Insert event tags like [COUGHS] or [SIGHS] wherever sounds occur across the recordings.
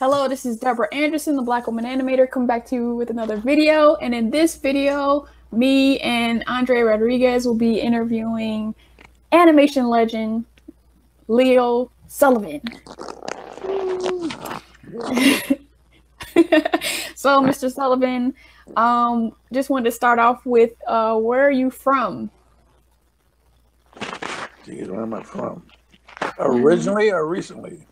Hello, this is Deborah Anderson, the Black Woman Animator, coming back to you with another video. And in this video, me and Andre Rodriguez will be interviewing animation legend Leo Sullivan. [LAUGHS] so, Mr. Sullivan, um, just wanted to start off with uh, where are you from? Geez, where am I from? Originally or recently?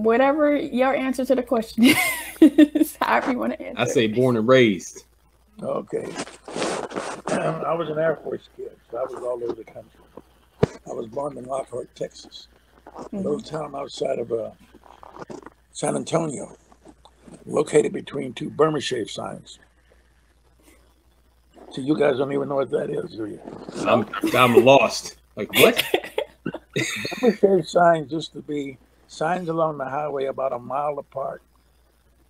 Whatever your answer to the question is, [LAUGHS] however you want to answer. I say born and raised. Okay. [CLEARS THROAT] I was an Air Force kid, so I was all over the country. I was born in Lockhart, Texas, a little town outside of uh, San Antonio, located between two Burma shave signs. So you guys don't even know what that is, do you? I'm I'm lost. Like what? [LAUGHS] Burma shave signs used to be signs along the highway about a mile apart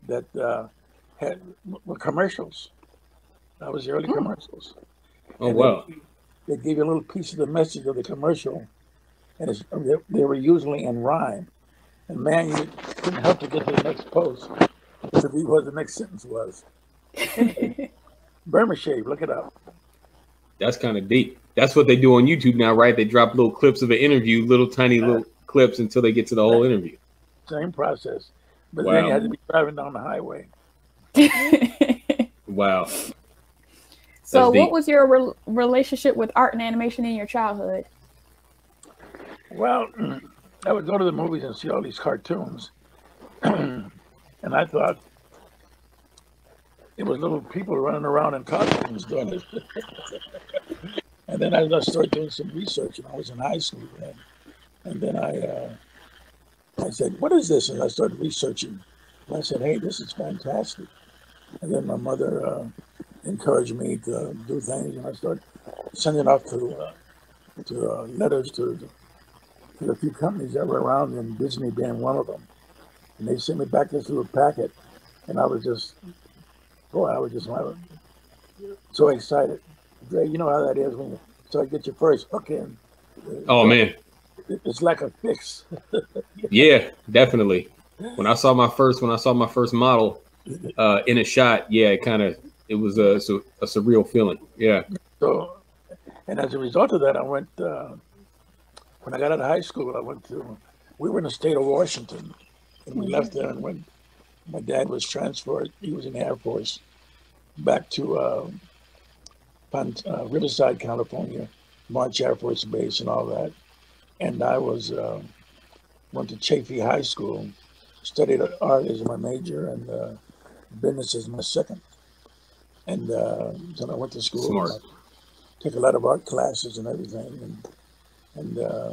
that uh, had were commercials. That was the early commercials. Oh And wow. They, they give you a little piece of the message of the commercial, and it's, they, they were usually in rhyme. And man, you couldn't help to get to the next post to read what the next sentence was. Burma shave, look it up. That's kind of deep. That's what they do on YouTube now, right? They drop little clips of an interview, little tiny little clips until they get to the whole interview. Same process. But then you Wow. had to be driving down the highway. [LAUGHS] Wow. so, That's deep. what was your rel relationship with art and animation in your childhood? Well, [CLEARS THROAT] I would go to the movies and see all these cartoons, [CLEARS THROAT] and I thought it was little people running around in costumes doing it. [LAUGHS] and then I started doing some research, and I was in high school then. And then I, uh, I said, "What is this?" And I started researching. And I said, "Hey, this is fantastic." And then my mother uh, encouraged me to do things, and I started sending off to uh, to uh, letters to to a few companies that were around, and Disney being one of them. And they sent me back this little packet, and I was just, boy, I was just so excited. You know how that is when you start to get your first hook in. Oh man. It- It's like a fix. Yeah, definitely. When I saw my first when I saw my first model uh in a shot, yeah, it kind of it was a, a, a surreal feeling. Yeah. So, and as a result of that, I went, uh, when I got out of high school, I went to, we were in the state of Washington, and we left there and went. my dad was transferred, he was in the Air Force, back to uh, Pont- uh, Riverside, California, March Air Force Base and all that. And I was, uh, went to Chaffey High School, studied art as my major and uh, business as my second. And uh, then I went to school. Smart. Took a lot of art classes and everything, and and uh,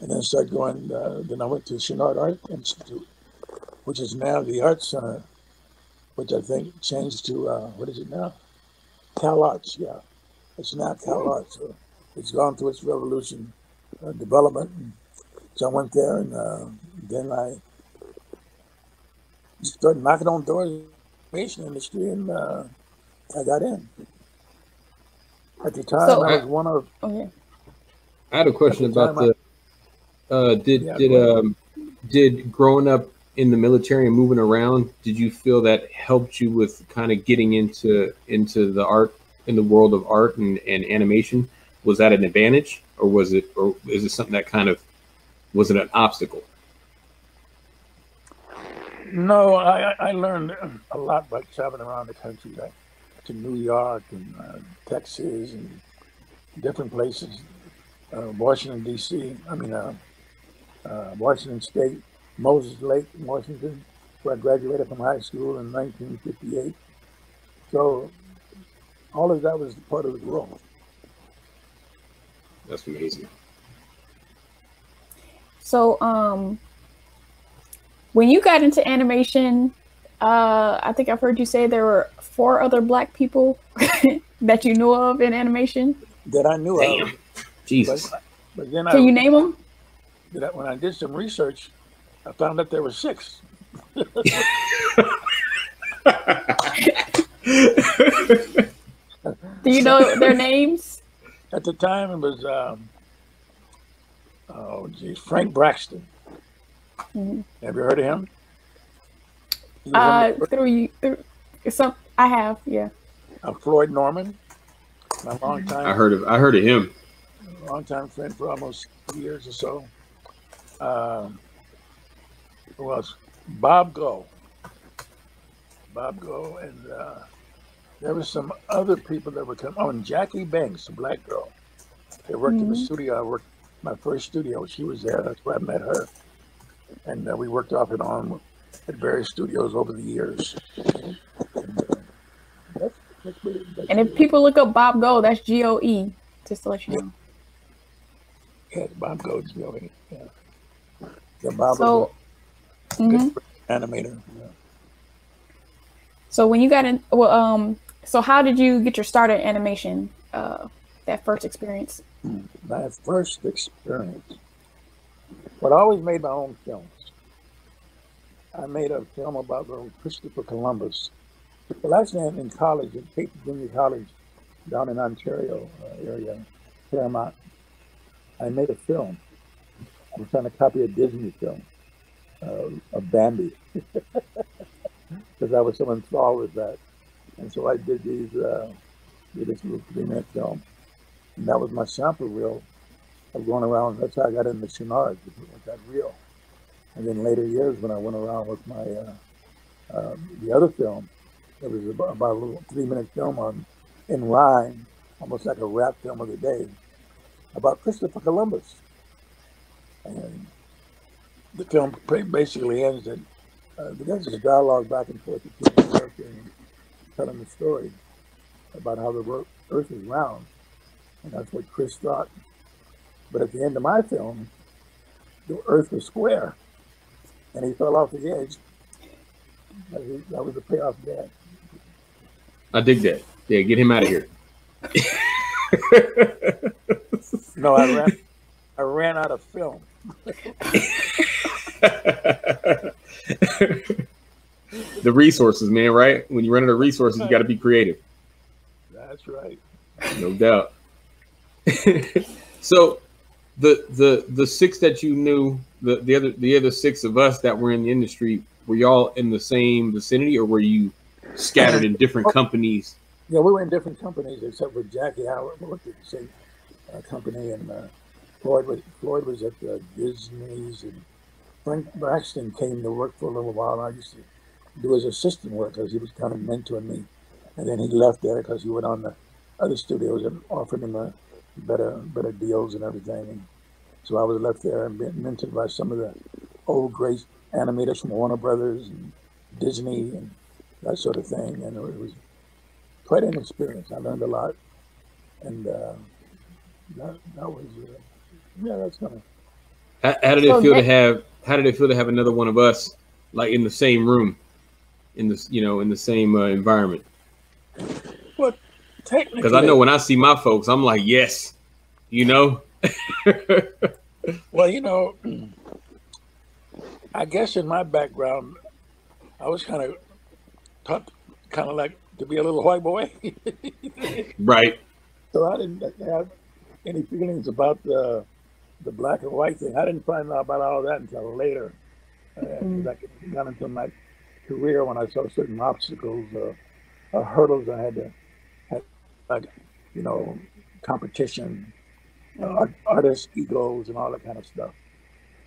and then started going. Uh, then I went to Chouinard Art Institute, which is now the Art Center, which I think changed to uh, what is it now? Cal Arts, yeah. It's now Cal Arts. So it's gone through its revolution, uh, development. So I went there, and uh, then I started knocking on doors in the animation industry, and uh, I got in. At the time, So- I was one of Okay. I had a question the about time the uh did Yeah, did um did growing up in the military and moving around, did you feel that helped you with kind of getting into into the art in the world of art and, and animation? Was that an advantage or was it or is it something that kind of was it an obstacle? No, I, I- learned a lot by traveling around the country, like to New York and uh, Texas and different places, uh, Washington D.C. I mean, uh, uh, Washington State, Moses Lake, Washington, where I graduated from high school in 1958. So all of that was part of the growth. That's amazing. So, um, when you got into animation, uh, I think I've heard you say there were four other black people [LAUGHS] that you knew of in animation. That I knew Damn. of, Jesus. but, but then Can I, you name them? that when I did some research, I found that there were six. [LAUGHS] Do you know their [LAUGHS] names? At the time, it was um, oh geez, Frank Braxton. Mhm. Have you heard of him? He Uh, through you, through some. I have, yeah. uh, Floyd Norman, my long time I heard of I heard of him. Long time friend for almost years or so. Um, who else? Bob Goe. Bob Goe, and uh, there were some other people that were coming. Oh, and Jackie Banks, a black girl. They worked in the Mhm. studio. I worked my first studio. She was there. That's where I met her, and uh, we worked off and on at various studios over the years. And, uh, that's, that's really, And if really- people look up Bob Goe, that's G O E, just to let you know. Yeah, Bob Gold's building. Yeah. Yeah, Bob So, was a mhm. animator. Yeah. so when you got in, well, um, so how did you get your start at animation? Uh, that first experience. My first experience. But I always made my own films. I made a film about Christopher Columbus. Well, actually, in in college, at Cape Junior College, down in Ontario uh, area, Claremont, I made a film. I was trying to copy a Disney film uh, of Bambi [LAUGHS] because I was so enthralled with that. And so I did these, uh, did this little three-minute film. And that was my sample reel of going around. That's how I got into Chouinard, with that reel. And then later years, when I went around with my uh, uh, the other film, it was about, about a little three-minute film on in rhyme, almost like a rap film of the day, about Christopher Columbus. And the film basically ends that uh, there's this dialogue back and forth between the character and telling the story about how the Earth is round, and that's what Chris thought. But at the end of my film, the Earth was square, and he fell off the edge. That was, the payoff there. I dig that. Yeah, get him out of here. [LAUGHS] No, I ran, I ran out of film. [LAUGHS] the resources, man, right? When you run out of resources, you got to be creative, That's right. no doubt. [LAUGHS] so, the the the six that you knew, the the other the other six of us that were in the industry, were y'all in the same vicinity, or were you scattered in different companies? Yeah, we were in different companies except for Jackie Howard. We worked at the same uh, company, and uh, Floyd was Floyd was at uh, Disney's, and Frank Braxton came to work for a little while. I used to do his assistant work because he was kind of mentoring me, and then he left there because he went on the other studios and offered him a better better deals and everything. And so I was left there and being mentored by some of the old great animators from Warner Brothers and Disney and that sort of thing, and it was quite an experience. I learned a lot, and uh, that that was uh, yeah, that's kind of How, how did it So feel to have? How did it feel to have another one of us like in the same room, in this you know in the same uh, environment? technically. Because I know when I see my folks, I'm like, yes, you know. [LAUGHS] Well, you know, I guess in my background, I was kind of taught, kind of like to be a little white boy. [LAUGHS] right. so I didn't have any feelings about the the black and white thing. I didn't find out about all that until later. Uh, 'cause I got into my career when I saw certain obstacles, uh, uh, hurdles I had to, had, like, you know, competition, uh, artist egos, and all that kind of stuff.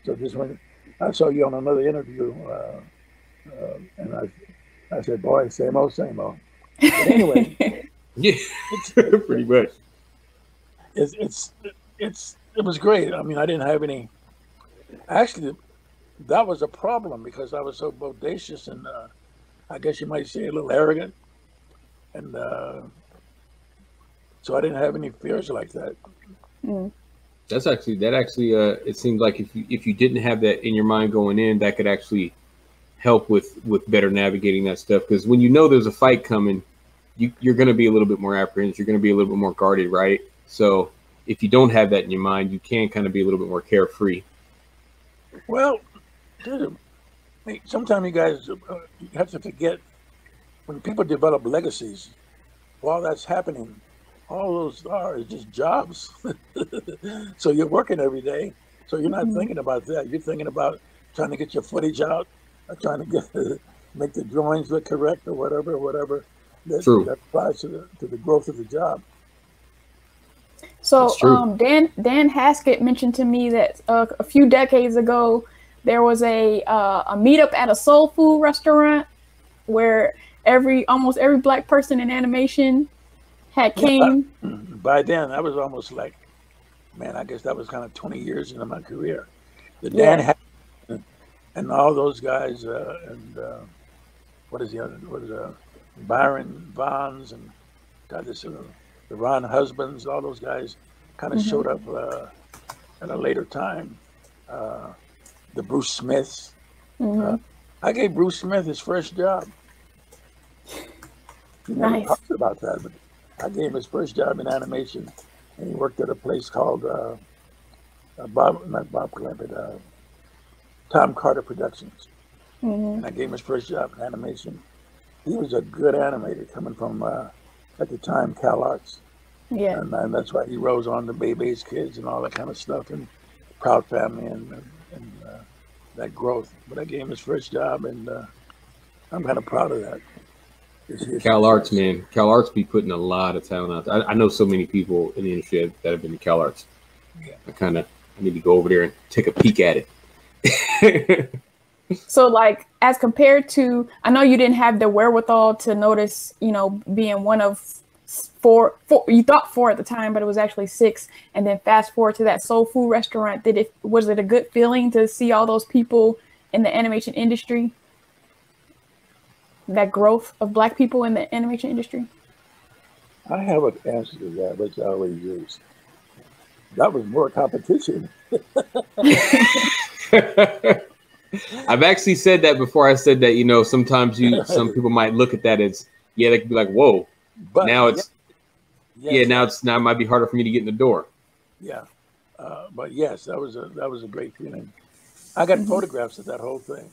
So just when I saw you on another interview, uh, uh, and I, I said, "Boy, same old, same old." But anyway, [LAUGHS] Yeah. [LAUGHS] Pretty much. it's it's it's it was great. I mean, I didn't have any. Actually, that was a problem because I was so bodacious and uh, I guess you might say a little arrogant, and uh, so I didn't have any fears like that. Mm. That's actually that actually uh it seems like if you if you didn't have that in your mind going in, that could actually help with with better navigating that stuff. Because when you know there's a fight coming, you you're gonna be a little bit more apprehensive, you're gonna be a little bit more guarded, right? So if you don't have that in your mind, you can kind of be a little bit more carefree. Well, dude, I mean, sometimes you guys uh, you have to forget when people develop legacies. While that's happening, all those are is just jobs. [LAUGHS] so you're working every day. So you're not Mhm. thinking about that. You're thinking about trying to get your footage out, or trying to get [LAUGHS] make the drawings look correct or whatever, whatever. That, True. that applies to the to the growth of the job. So um, Dan Dan Haskett mentioned to me that uh, a few decades ago there was a uh, a meetup at a soul food restaurant where every almost every black person in animation had came. [CLEARS THROAT] By then, I was almost like, man, I guess that was kind of 20 years into my career. The Yeah. Dan and all those guys, uh, and uh, what is the other? What is uh, Byron Bonds and God, this uh, the Ron Husbands, all those guys kind of Mhm. showed up uh, at a later time. Uh, the Bruce Smiths. Mhm. I gave Bruce Smith his first job. He never Nice. talks about that, but I gave him his first job in animation, and he worked at a place called uh, uh, Bob, not Bob Clampett, uh, Tom Carter Productions, Mhm. and I gave him his first job in animation. He was a good animator coming from, uh, at the time, Cal Arts, Yeah. and, and that's why he rose on to Bebe's Kids and all that kind of stuff, and Proud Family and, and, and uh, that growth. But I gave him his first job, and uh, I'm kind of proud of that. His- his- Cal Arts, man. Cal Arts be putting a lot of talent out. there. I, I know so many people in the industry that have been to Cal Arts. Yeah. I kind of I need to go over there and take a peek at it. [LAUGHS] So like as compared to I know you didn't have the wherewithal to notice, you know, being one of four four you thought four at the time, but it was actually six. And then fast forward to that soul food restaurant. Did it was it a good feeling to see all those people in the animation industry? That growth of black people in the animation industry? I have an answer to that, which I always use. That was more competition. [LAUGHS] I've actually said that before. I said that you know sometimes you some people might look at that as yeah they could be like whoa But now it's yes, yeah now it's now it might be harder for me to get in the door. yeah. Uh, but yes, that was a that was a great feeling. I got Mhm. photographs of that whole thing.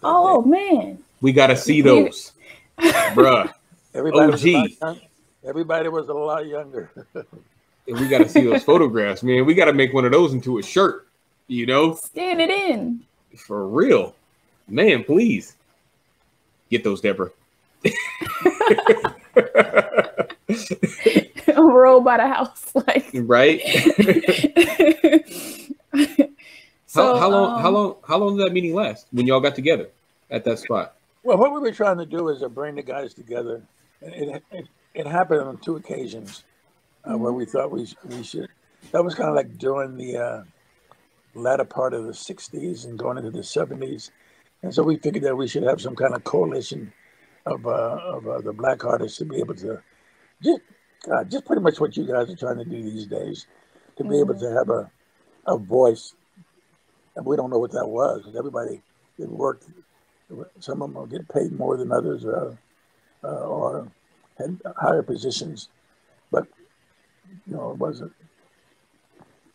That Oh day. Man. We got to see those, [LAUGHS] bruh. everybody was OG. young- everybody was a lot younger. [LAUGHS] And we got to see those photographs, man. We got to make one of those into a shirt, you know, Stand it in. for real, man. Please get those, Deborah. [LAUGHS] Roll by the house. [LAUGHS] Like right? [LAUGHS] so, how, how long? how um, long? How long did that meeting last? When y'all got together at that spot? well, what we were trying to do is to bring the guys together. And It, it, it happened on two occasions uh, where we thought we, we should. That was kind of like during the uh, latter part of the 60s and going into the 70s. And so we figured that we should have some kind of coalition of, uh, of uh, the black artists to be able to just, God, just pretty much what you guys are trying to do these days, to be able to have a, a voice. And we don't know what that was. 'cause Everybody that worked, some of them will get paid more than others uh, uh, or had higher positions. But, you know, it wasn't,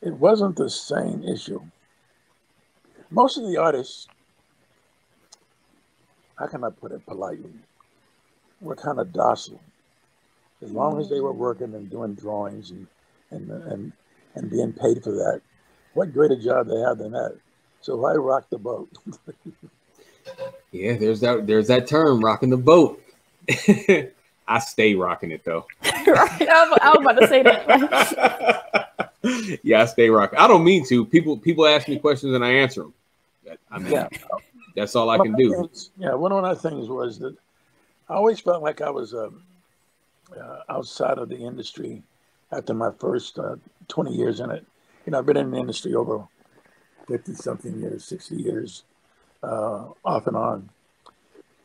it wasn't the same issue. Most of the artists, how can I put it politely, were kind of docile. As long as they were mm. working and doing drawings and, and, and, and being paid for that, what greater job they have than that? So I rocked the boat. [LAUGHS] Yeah, there's that. There's that term, rocking the boat. [LAUGHS] I stay rocking it though. [LAUGHS] right? I was, I was about to say that. Yeah, I stay rocking. I don't mean to. People people ask me questions and I answer them. I mean, Yeah. that's all I One can do. things- yeah, one of the things was that I always felt like I was um, uh, outside of the industry after my first uh, 20 years in it. You know, I've been in the industry over 50 something years, 60 years, uh, off and on,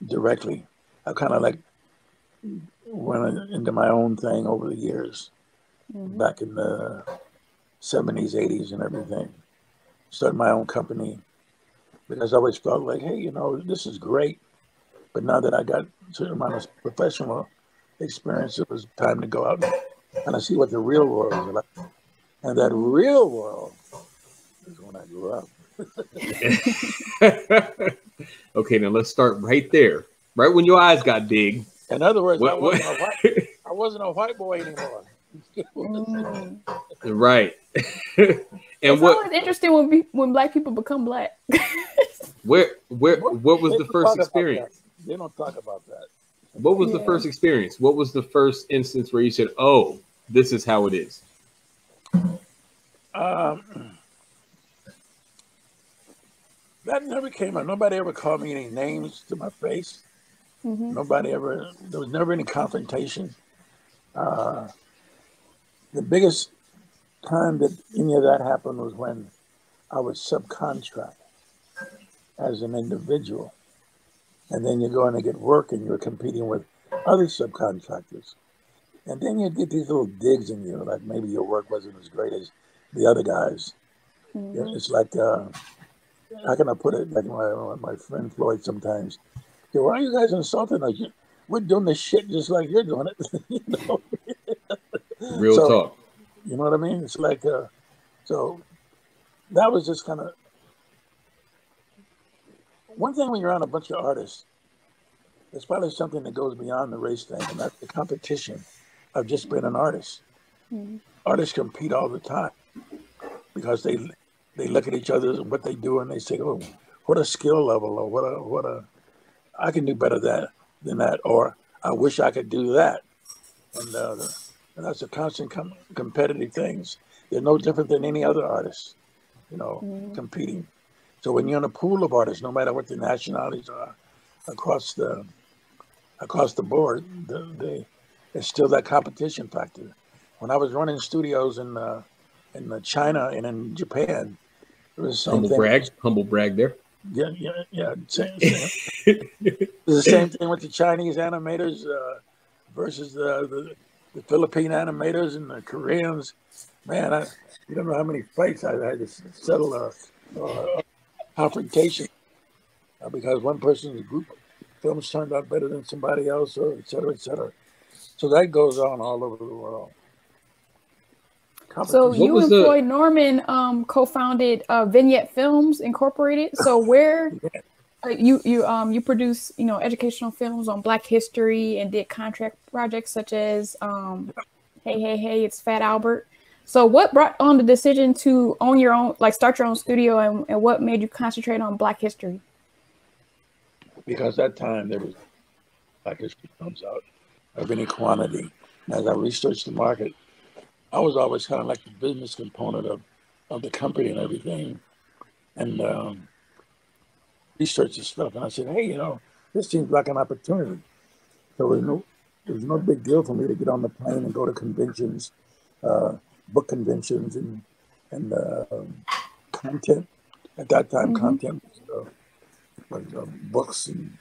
directly. I kind of like went into my own thing over the years, Mhm. back in the 70s, 80s, and everything. Started my own company because I always felt like, hey, you know, this is great. But now that I got a certain amount of professional experience, it was time to go out and kind of see what the real world is like. And that real world is when I grew up. [LAUGHS] okay, now let's start right there. Right when your eyes got big. In other words, I wasn't, what? a white, [LAUGHS] I wasn't a white boy anymore. Mm. right. [LAUGHS] And it's what always interesting when we, when black people become black. where where what was the first experience? That. They don't talk about that. What was the first experience? What was the first instance where you said, "Oh, this is how it is"? Um, that never came up. Nobody ever called me any names to my face. Mhm. Nobody ever. There was never any confrontation. Uh, the biggest time that any of that happened was when I was subcontract as an individual, and then you're going to get work, and you're competing with other subcontractors, and then you'd get these little digs in you, like maybe your work wasn't as great as the other guys. Mhm. It's like, uh, how can I put it? Like my my friend Floyd sometimes. Yeah, why are you guys insulting us? We're doing this shit just like you're doing it. [LAUGHS] you know, Real So- talk. you know what I mean? It's like, uh, so that was just kind of one thing when you're around a bunch of artists. It's probably something that goes beyond the race thing, and that's the competition of just being an artist. Mhm. Artists compete all the time because they they look at each other and what they do, and they say, "Oh, what a skill level, or what a what a I can do better that than that, or I wish I could do that." And, uh, and that's a constant com- competitive things. They're no different than any other artist, you know, Mhm. competing. So when you're in a pool of artists, no matter what the nationalities are, across the across the board, the, they, there's still that competition factor. When I was running studios in uh, in uh, China and in Japan, it was the same Humble brag. Humble brag there. Yeah, yeah, yeah. Same, same. The same thing with the Chinese animators uh, versus the, the the Philippine animators and the Koreans. Man, I, you don't know how many fights I had to settle a, a confrontation uh, because one person in person's group films turned out better than somebody else, or et cetera, et cetera. So that goes on all over the world. So you was and the- Floyd Norman um, co-founded uh, Vignette Films Incorporated. So where [LAUGHS] uh, you you um you produce you know educational films on Black history and did contract projects such as um, Hey Hey Hey It's Fat Albert. So what brought on the decision to own your own like start your own studio and, and what made you concentrate on Black history? because that time there was Black history comes out of any quantity. As I researched the market, I was always kind of like the business component of, of the company and everything, and um, researched the stuff. And I said, hey, you know, this seems like an opportunity. So it was no, it was no big deal for me to get on the plane and go to conventions, uh, book conventions, and and uh, content. At that time, Mhm. content was, uh, was uh, books and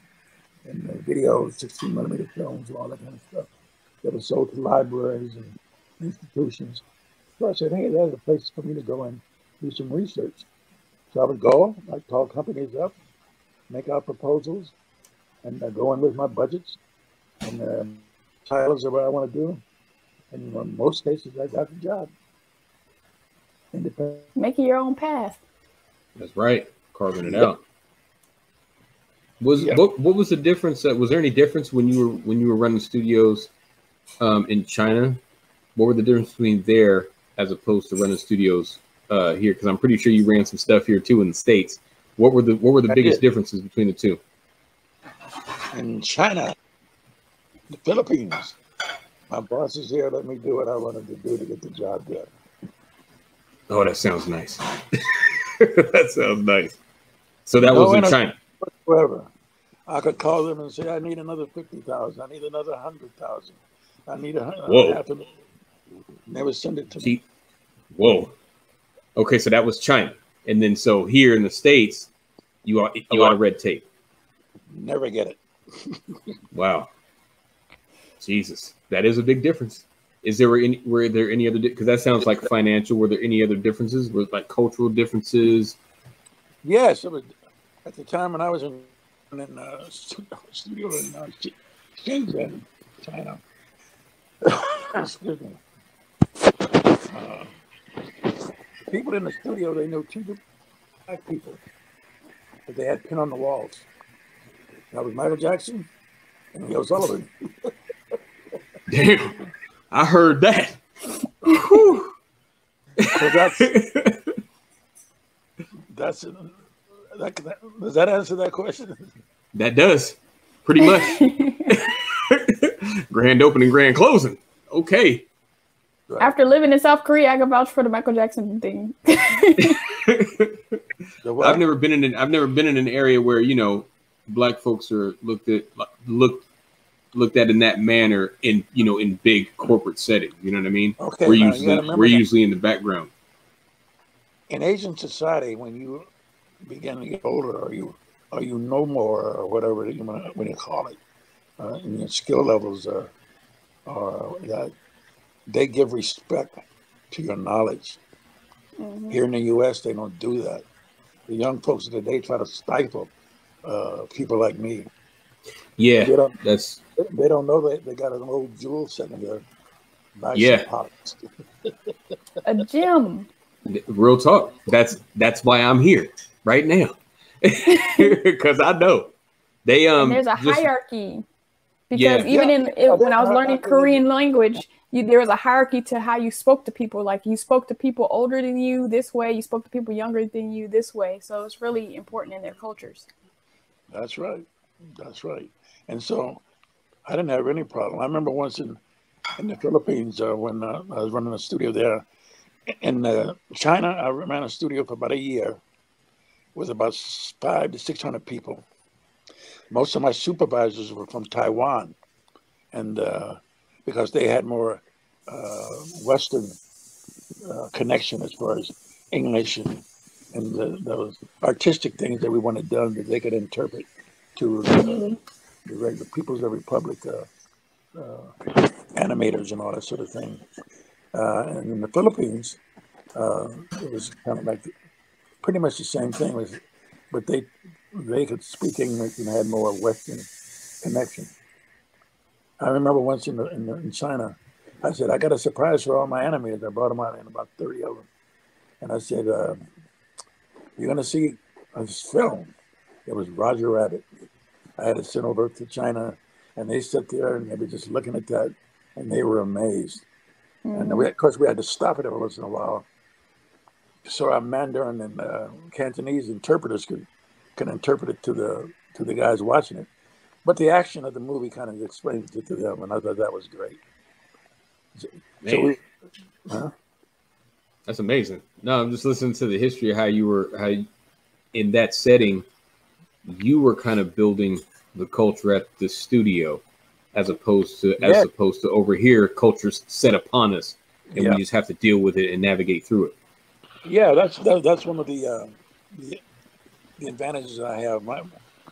and uh, videos, 16 millimeter films, and all that kind of stuff that was sold to libraries and institutions. So I said, hey, there's a place for me to go and do some research. So I would go, I'd call companies up, make out proposals, and uh, go in with my budgets and um, titles of what I want to do. And in most cases, I got the job. Independent. Making your own path. That's right. Carving it out. Was Yep. what what was the difference? Uh, was there any difference when you were when you were running studios um, in China? What were the difference between there as opposed to running studios uh, here? Because I'm pretty sure you ran some stuff here too in the states. What were the what were the I biggest did. differences between the two? in China, the Philippines. My boss is here. Let me do what I wanted to do to get the job done. Oh, that sounds nice. [LAUGHS] that sounds nice. So that No was in China. Whoever. I could call them and say, I need another 50,000. I need another 100,000. I need a hun- Whoa. a half a million. Never send it to me. Whoa. Okay, so that was China, and then so here in the states, you are you are red tape. Never get it. [LAUGHS] Wow. Jesus, that is a big difference. Is there any were there any other because that sounds like financial? Were there any other differences? Were like cultural differences? Yes, it was at the time when I was in, in uh, studio in uh, Sh- Shenzhen, China. [COUGHS] Excuse me. Uh, people in the studio, they knew two black people that they had pin on the walls. That was Michael Jackson and Leo Sullivan. Damn, [LAUGHS] [LAUGHS] [LAUGHS] I heard that. Whew. So that's that's that, that, does that answer that question? That does, pretty much. [LAUGHS] grand opening, grand closing. Okay. Right. After living in South Korea, I can vouch for the Michael Jackson thing. [LAUGHS] I've never been in an I've never been in an area where you know black folks are looked at looked looked at in that manner in you know in big corporate settings. You know what I mean? Okay, we're now, you usually we're that. usually in the background. in Asian society, when you begin to get older, or you or you know more, or whatever you wanna, when you call it, uh, and your skill levels are are that they give respect to your knowledge. Mhm. Here in the U.S., they don't do that. The young folks today try to stifle uh, people like me. Yeah, They don't, that's they don't know that they got an old jewel sitting there. Nice Yeah. A gem. real talk. That's that's why I'm here right now [LAUGHS] because I know they um. and there's a just- hierarchy. Because Yeah. even Yeah. in it, when I was learning Korean language, you, there was a hierarchy to how you spoke to people. Like you spoke to people older than you this way, you spoke to people younger than you this way. So it's really important in their cultures. That's right. That's right. And so I didn't have any problem. I remember once in, in the Philippines uh, when uh, I was running a studio there. In uh, China, I ran a studio for about a year with about five to 600 people. Most of my supervisors were from Taiwan. And uh, because they had more uh, Western uh, connection as far as English and, and the, those artistic things that we wanted done that they could interpret to the, regular People's Republic uh, uh, animators and all that sort of thing. Uh, and in the Philippines, uh, it was kind of like pretty much the same thing, was, but they they could speak English and had more Western connection. I remember once in, the, in, the, in China, I said, I got a surprise for all my animators. I brought them out in about 30 of them. And I said, uh, You're going to see a film. It was Roger Rabbit. I had it sent over to China, and they sat there and they were just looking at that, and they were amazed. And we, of course, we had to stop it every once in a while, so our Mandarin and uh, Cantonese interpreters could can interpret it to the to the guys watching it. But the action of the movie kind of explains it to them, and I thought that was great. So Man, we, huh? that's amazing. No, I'm just listening to the history of how you were how you- in that setting you were kind of building the culture at the studio as opposed to as opposed to over here culture's set upon us and Yeah. we just have to deal with it and navigate through it. Yeah, that's that, that's one of the, uh, the the advantages I have. My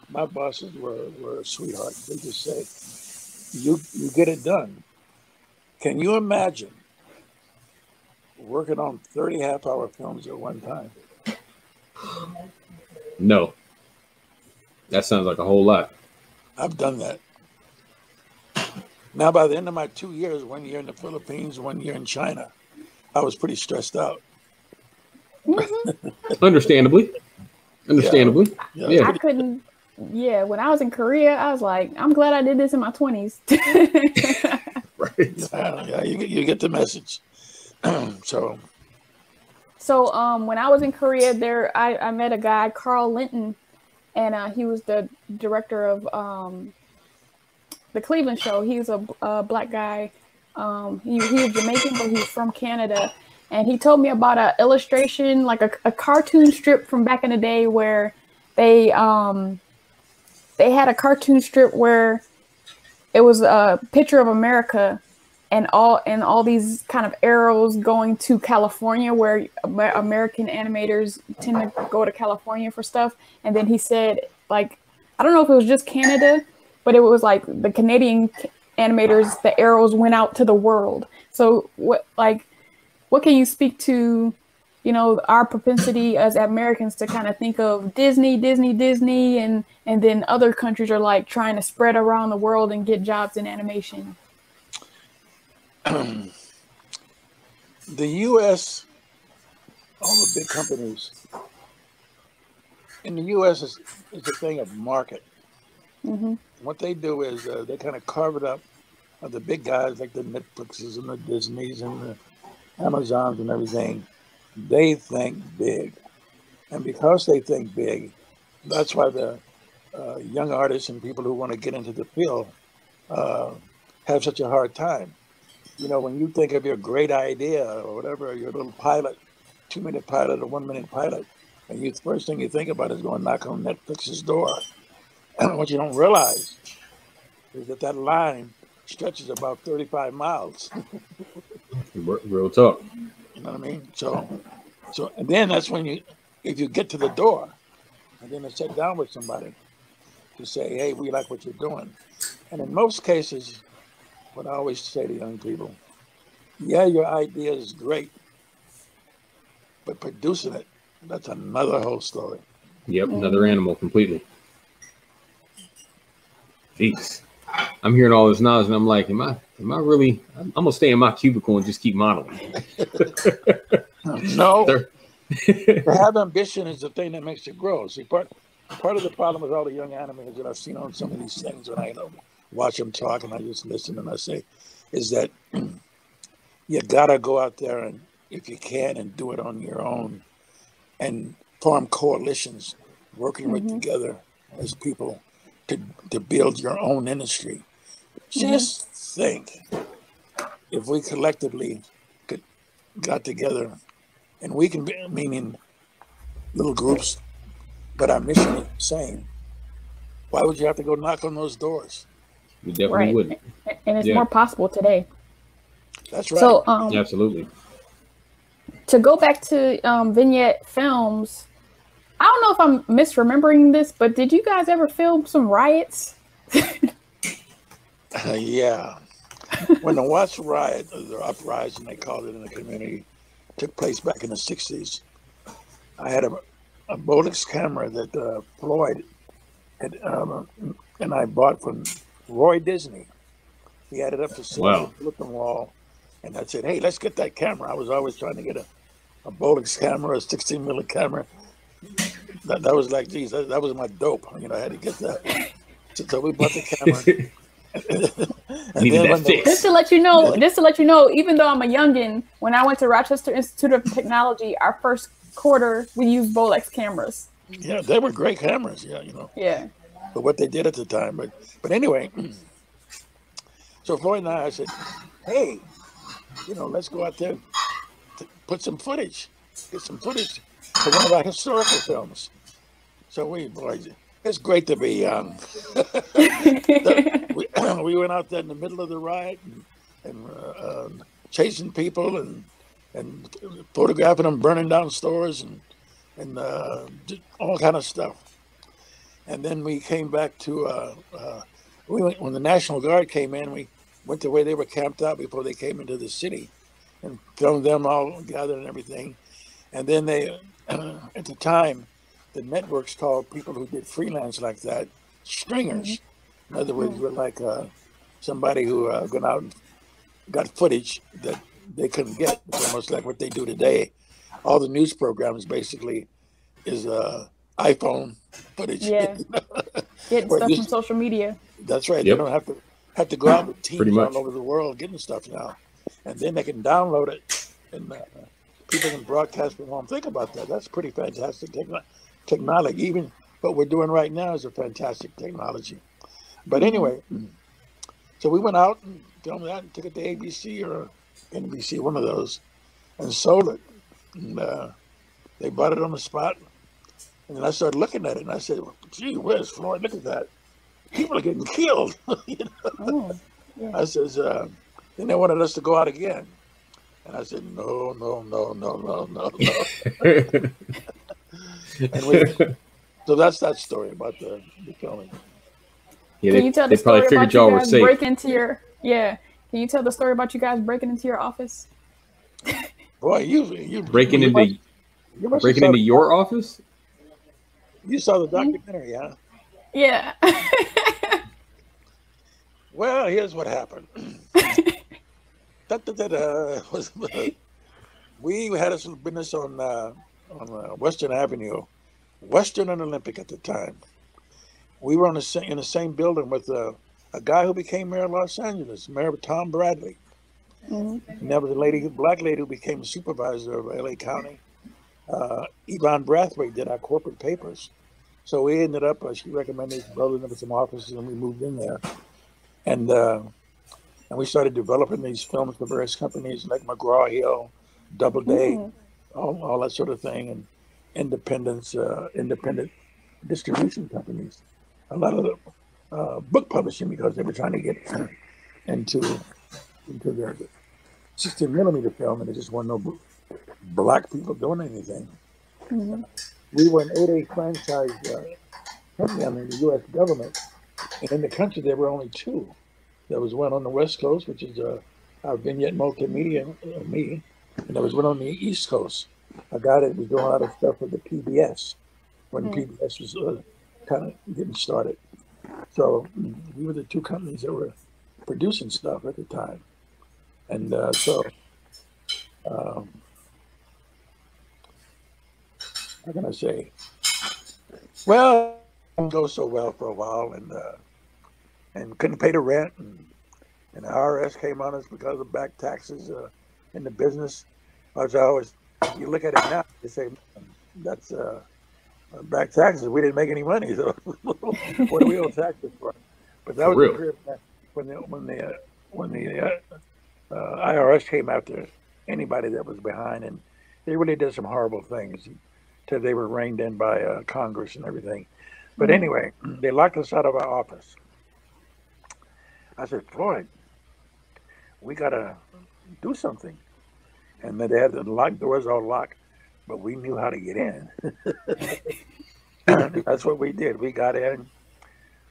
my bosses were were sweethearts. They just say, "You you get it done." Can you imagine working on thirty half hour films at one time? No. That sounds like a whole lot. I've done that. Now, by the end of my two years, one year in the Philippines, one year in China, I was pretty stressed out. [LAUGHS] Understandably. Understandably. Yeah, Yeah. I couldn't. Yeah, when I was in Korea, I was like, I'm glad I did this in my 20s. [LAUGHS] Right. yeah, yeah, you, get- you get the message. [CLEARS THROAT] so, So um, when I was in Korea, there I, I met a guy, Carl Linton, and uh, he was the director of um, the Cleveland Show. He was a, a black guy. Um, he, he was Jamaican, but he's from Canada. And he told me about an illustration, like a, a cartoon strip from back in the day, where they um, they had a cartoon strip where it was a picture of America and all and all these kind of arrows going to California where American animators tend to go to California for stuff. And then he said like I don't know if it was just Canada but it was like the Canadian animators the arrows went out to the world. So what like what can you speak to you know our propensity as Americans to kind of think of Disney Disney Disney and and then other countries are like trying to spread around the world and get jobs in animation the U.S., all the big companies in the U.S. is, is a thing of market. hmm What they do is uh, they kind of carve it up. Of the big guys like the Netflixes and the Disneys and the Amazons and everything, they think big. And because they think big, that's why the uh, young artists and people who want to get into the field uh, have such a hard time. You know, when you think of your great idea or whatever, your little pilot, two minute pilot or one minute pilot, and you first thing you think about is going knock on Netflix's door. And [CLEARS THROAT] what you don't realize is that that line stretches about 35 miles. [LAUGHS] Real talk. You know what I mean? So, so, and then that's when you, if you get to the door, and then to sit down with somebody to say, hey, we like what you're doing. And in most cases, what I always say to young people, yeah, your idea is great, but producing it, that's another whole story. Yep, another animal completely. Jeez. I'm hearing all this knowledge and I'm like, am I am I really I'm, I'm gonna stay in my cubicle and just keep modeling. No, [LAUGHS] There- to have ambition is the thing that makes you grow. See, part part of the problem with all the young animators that I've seen on some of these things when I know, watch them talk and I just listen and I say, is that [CLEARS THROAT] you gotta go out there and if you can and do it on your own and form coalitions, working with Mhm. together as people to to build your own industry. Just think if we collectively could got together and we can be meaning little groups, but our mission is the same. Why would you have to go knock on those doors? We definitely Right. would. And it's Yeah. more possible today. That's right. So, um, Absolutely. to go back to um, Vignette Films, I don't know if I'm misremembering this, but did you guys ever film some riots? [LAUGHS] Uh, yeah. when the Watts riot, the uprising, they called it in the community, took place back in the 60s, I had a, a Bolex camera that uh, Floyd had, um, and I bought from Roy Disney. He had it up to sale Wow. on the bulletin wall. And I said, hey, let's get that camera. I was always trying to get a, a Bolex camera, a 16 millimeter camera. That, that was like, geez, that, that was my dope. You know, I had to get that. So, so we bought the camera. [LAUGHS] and Needed that the- fix. Just to let you know, Yeah. just to let you know, even though I'm a youngin, when I went to Rochester Institute of Technology, our first quarter we used Bolex cameras. Yeah, they were great cameras. Yeah, you know, Yeah. But what they did at the time. But but anyway, [CLEARS THROAT] so Floyd and I, I said, hey, you know, let's go out there, put some footage, get some footage for one of our historical films. So we, boys, it's great to be young. [LAUGHS] we, [CLEARS THROAT] we went out there in the middle of the riot and, and uh, um chasing people and and photographing them burning down stores and and uh, all kind of stuff. And then we came back to uh, uh, we went, when the National Guard came in. We went to where they were camped out before they came into the city, and filmed them all gathered and everything. And then they, [CLEARS THROAT] at the time, the networks called people who did freelance like that stringers. In other words, were like uh, somebody who uh, went out and got footage that they couldn't get. It's almost like what they do today. All the news programs basically is uh, iPhone footage. Yeah. [LAUGHS] Getting stuff you- from social media. That's right. Yep. They don't have to have to go out with [CLEARS THROAT] Pretty teams all over the world getting stuff now, and then they can download it, and uh, people can broadcast from home. Think about that. That's pretty fantastic techno- technology. Even what we're doing right now is a fantastic technology. But anyway, so we went out and filmed that and took it to ABC or NBC, one of those, and sold it. And uh, they bought it on the spot. And then I started looking at it, and I said, "Gee whiz, Floyd, look at that! People are getting killed." [LAUGHS] you know? Oh, I says, uh, then they wanted us to go out again. And I said, no, no, no, no, no, no, no. [LAUGHS] And we, so that's that story about the, the filming. Yeah, Can they, you tell they the story probably figured about you y'all were guys safe. break into your yeah? Can you tell the story about you guys breaking into your office? Boy, you you breaking you into must- you must breaking into your office. You saw the documentary, huh? Yeah. [LAUGHS] Well, here's what happened. da, da, da, we had a business on uh, on uh, Western Avenue, Western and Olympic at the time. We were on the sa- in the same building with uh, a guy who became mayor of Los Angeles, Mayor Tom Bradley. Mhm. And there was a lady, a black lady, who became supervisor of LA County. Uh, Yvonne Brathwaite did our corporate papers. So we ended up, uh, she recommended building up some offices and we moved in there. And uh, and we started developing these films for various companies like McGraw Hill, Doubleday, Mm. all, all that sort of thing, and independence, uh, independent distribution companies. A lot of the uh, book publishing because they were trying to get [CLEARS THROAT] into into their 16 millimeter film, and there just weren't no b- black people doing anything. Mhm. We were an 8A franchise uh, company under the U.S. government, and in the country there were only two. There was one on the West Coast, which is uh, our Vignette Multimedia, uh, me, and there was one on the East Coast. A guy that was doing a lot of stuff with the PBS when Hmm. PBS was uh, kind of getting started. So we were the two companies that were producing stuff at the time, and uh, so. Um, how can I say? Well, didn't go so well for a while, and uh, and couldn't pay the rent, and, and the IRS came on us because of back taxes uh, in the business. As I always, you look at it now, you say that's uh, back taxes. We didn't make any money, [LAUGHS] so what do we owe taxes for? But that For was real. the period when the when the uh, when the uh, uh, IRS came after anybody that was behind, and they really did some horrible things till they were reined in by uh, Congress and everything. But Mhm. anyway, [CLEARS THROAT] they locked us out of our office. I said, Floyd, we gotta do something. And then they had the locked doors all locked, but we knew how to get in. [LAUGHS] That's what we did. We got in.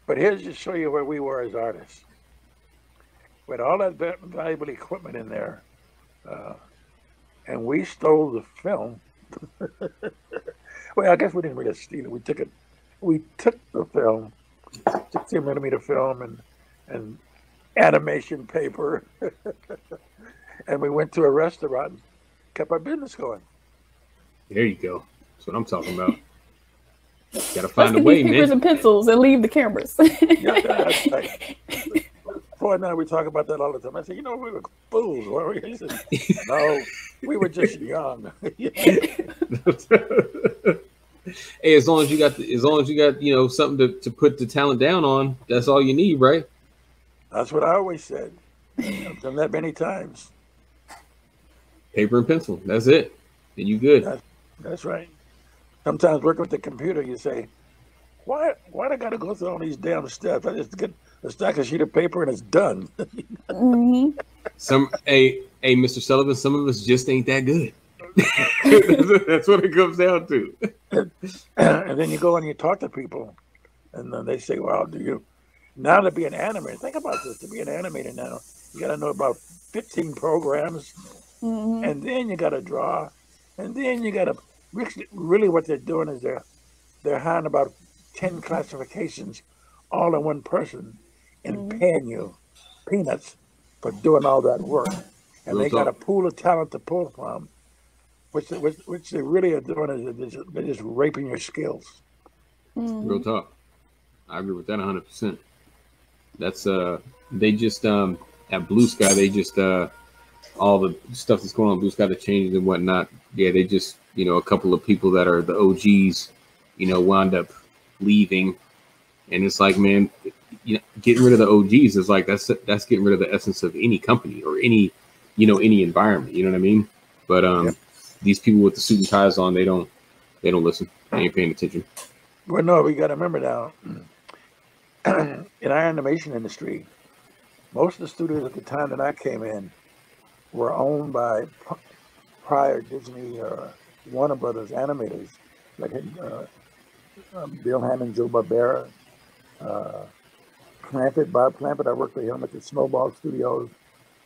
But here's to show you where we were as artists. With all that valuable equipment in there, uh, and we stole the film. Well, I guess we didn't really steal it. We took it. We took the film, 16 millimeter film, and and animation paper, [LAUGHS] and we went to a restaurant and kept our business going. There you go. That's what I'm talking about. [LAUGHS] Gotta Let's find a get way, these papers man. and pencils and leave the cameras. Yeah, that's right. [LAUGHS] Floyd and I, we talk about that all the time. I said, you know, we were fools, weren't we? Said, no, we were just young. [LAUGHS] hey, as long as you got, the, as long as you got, you know, something to, to put the talent down on, that's all you need, right? That's what I always said. I've done that many times. Paper and pencil. That's it. And you good. That's right. Sometimes working with the computer, you say, why, why do I got to go through all these damn steps? I just get stack of sheet of paper and it's done. Mhm. Some, hey, hey, Mr. Sullivan. Some of us just ain't that good. that's, [LAUGHS] that's what it comes down to. and then you go and you talk to people, and then they say, "Well, do you now to be an animator? Think about this: to be an animator now, you got to know about 15 programs, Mhm. and then you got to draw, and then you got to really what they're doing is they're they're hiring about 10 classifications all in one person and Mhm. paying you peanuts for doing all that work, and Real they got a pool of talent to pull from. Which, which, which they really are doing is they're just, they're just raping your skills. Mhm. Real talk. I agree with that 100. percent That's uh, they just um at Blue Sky, they just uh, all the stuff that's going on Blue Sky, the changes and whatnot. Yeah, they just you know a couple of people that are the OGs, you know, wound up leaving, and it's like, man, you know, getting rid of the OGs is like that's that's getting rid of the essence of any company or any, you know, any environment. You know what I mean? But um, Yep. these people with the suit and ties on, they don't they don't listen. They ain't paying attention. Well, no, we got to remember now, [CLEARS THROAT] in our animation industry, most of the studios at the time that I came in were owned by prior Disney or Warner Brothers animators, like uh, um, Bill Hanna, Joe Barbera, uh, Clampett, Bob Clampett. I worked with him at the Snowball Studios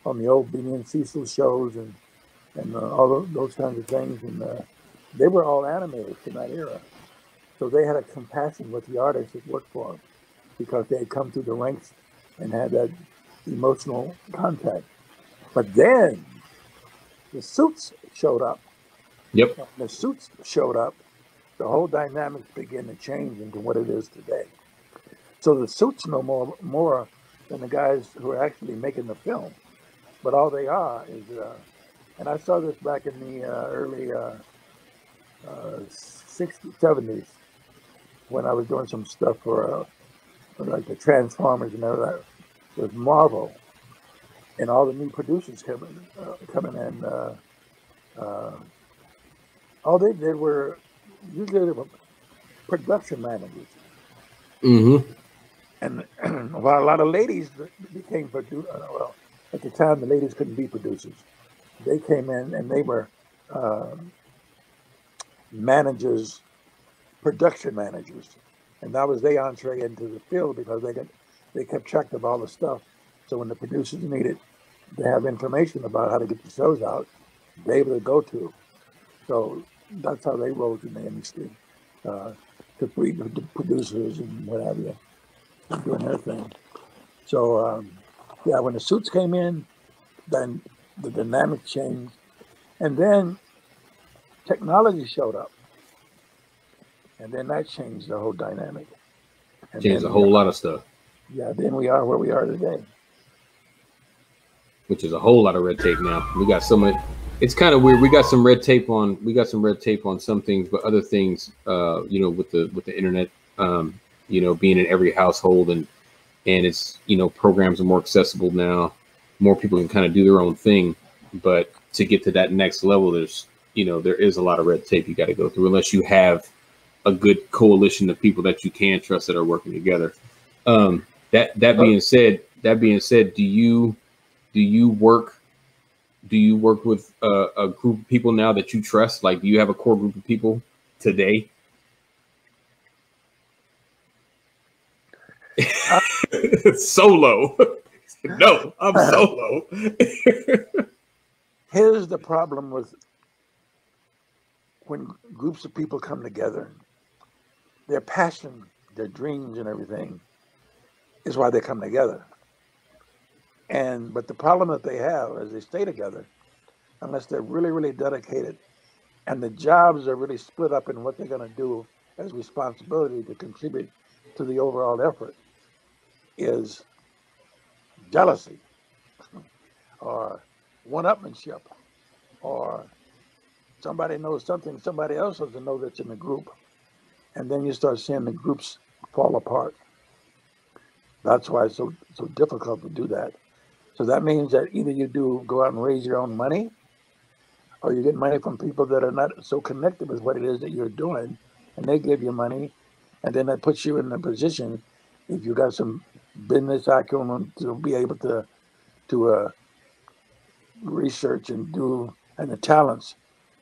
on the old Beany and Cecil shows and and uh, all those, those kinds of things. And uh, they were all animators in that era. So they had a compassion with the artists that worked for them because they had come through the ranks and had that emotional contact. But then the suits showed up. Yep. And the suits showed up. The whole dynamics began to change into what it is today. So the suits know more more than the guys who are actually making the film. But all they are is, uh, and I saw this back in the uh, early uh, uh, 60s, 70s when I was doing some stuff for, uh, for like the Transformers and all that with Marvel and all the new producers coming uh, coming in. Uh, uh, all they did were usually they were production managers, Mm-hmm. And [CLEARS THROAT] a lot of ladies became produ- uh, well, at the time the ladies couldn't be producers, they came in and they were um managers, production managers, and that was their entree into the field because they got they kept track of all the stuff. So when the producers needed to have information about how to get the shows out, they were the go-to. So that's how they rose in the industry. Uh, the the producers and what have you, doing their thing. So um, yeah, when the suits came in, then the dynamic changed, and then technology showed up, and then that changed the whole dynamic. And Changed a whole lot of stuff, yeah, then we are where we are today. which is a whole lot of red tape now. We got so much. It's kind of weird. We got some red tape on. We got some red tape on some things, but other things, uh, you know, with the with the internet, um, you know, being in every household and and it's you know programs are more accessible now. More people can kind of do their own thing, but to get to that next level, there's you know there is a lot of red tape you got to go through unless you have a good coalition of people that you can trust that are working together. Um, that that being said, that being said, do you do you work do you work with a, a group of people now that you trust? Like, do you have a core group of people today? [LAUGHS] solo. [LAUGHS] no, I'm uh-huh. solo. [LAUGHS] Here's the problem with when groups of people come together, their passion, their dreams, and everything is why they come together. And but the problem that they have is they stay together unless they're really, really dedicated, and the jobs are really split up in what they're going to do as responsibility to contribute to the overall effort. Is jealousy or one-upmanship or somebody knows something somebody else doesn't know that's in the group and then you start seeing the groups fall apart. That's why it's so so difficult to do that. So that means that either you do go out and raise your own money or you get money from people that are not so connected with what it is that you're doing and they give you money and then that puts you in a position if you got some business acumen to be able to to uh, research and do and the talents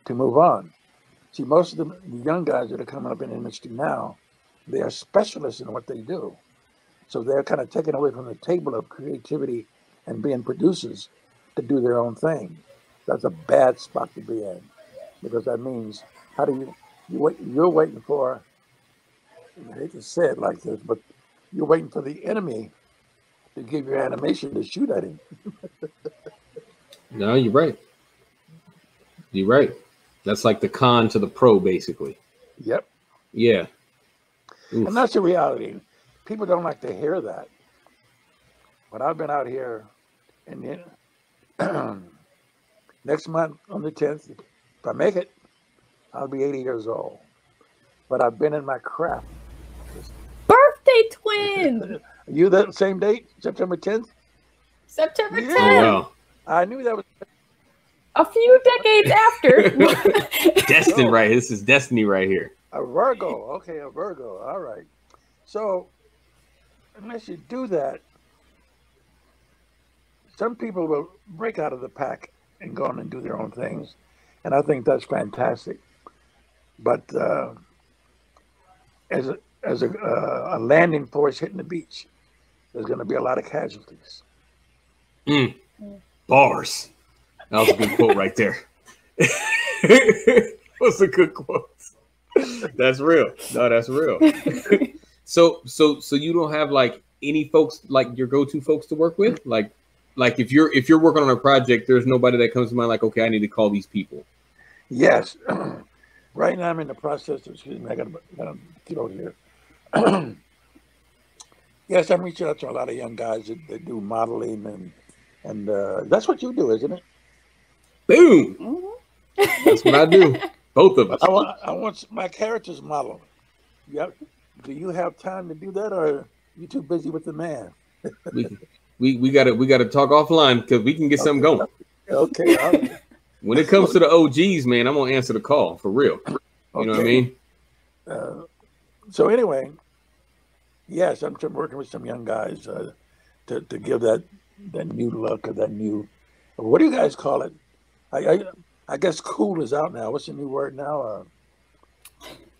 to move on. See, most of the young guys that are coming up in the industry now, they are specialists in what they do. So they're kind of taken away from the table of creativity and being producers to do their own thing. That's a bad spot to be in because that means how do you you wait, you're waiting for I hate to say it like this, but you're waiting for the enemy to give you animation to shoot at him. no, you're right. You're right. That's like the con to the pro, basically. Yep. Yeah. Oof. And that's the reality. People don't like to hear that. But I've been out here and then [CLEARS THROAT] next month on the 10th, if I make it, I'll be 80 years old. But I've been in my craft. Birthday twin, You that same date, September 10th? September Yeah. Oh 10th, wow. I knew that was a few decades after. [LAUGHS] [LAUGHS] Destined right. This is destiny right here. a Virgo. Okay, a Virgo. All right. So unless you do that, some people will break out of the pack and go on and do their own things. And I think that's fantastic. But uh, as a, as a, uh, a landing force hitting the beach, there's going to be a lot of casualties. Mm. Bars. That was a good quote right there. [LAUGHS] was a good quote. That's real. No, that's real. [LAUGHS] So, so, so you don't have like any folks like your go-to folks to work with, like, like if you're if you're working on a project, there's nobody that comes to mind like, okay, I need to call these people. Yes. [CLEARS THROAT] right now I'm in the process of, excuse me, I got to throat here. [CLEARS THROAT] yes, I'm reaching out to a lot of young guys that, that do modeling and, and uh, that's what you do, isn't it? Boom. Mhm. That's what I do. [LAUGHS] Both of us. I want, I want my characters modeled. Yep. Do you have time to do that, or you too busy with the man? [LAUGHS] we, we we gotta we gotta talk offline because we can get something going. Okay. [LAUGHS] I'll- When it comes to the OGs, man, I'm gonna answer the call for real. You know what I mean? Uh, so anyway, yes, I'm tr- working with some young guys uh, to to give that that new look or that new. What do you guys call it? I I, I guess cool is out now. What's the new word now? Uh,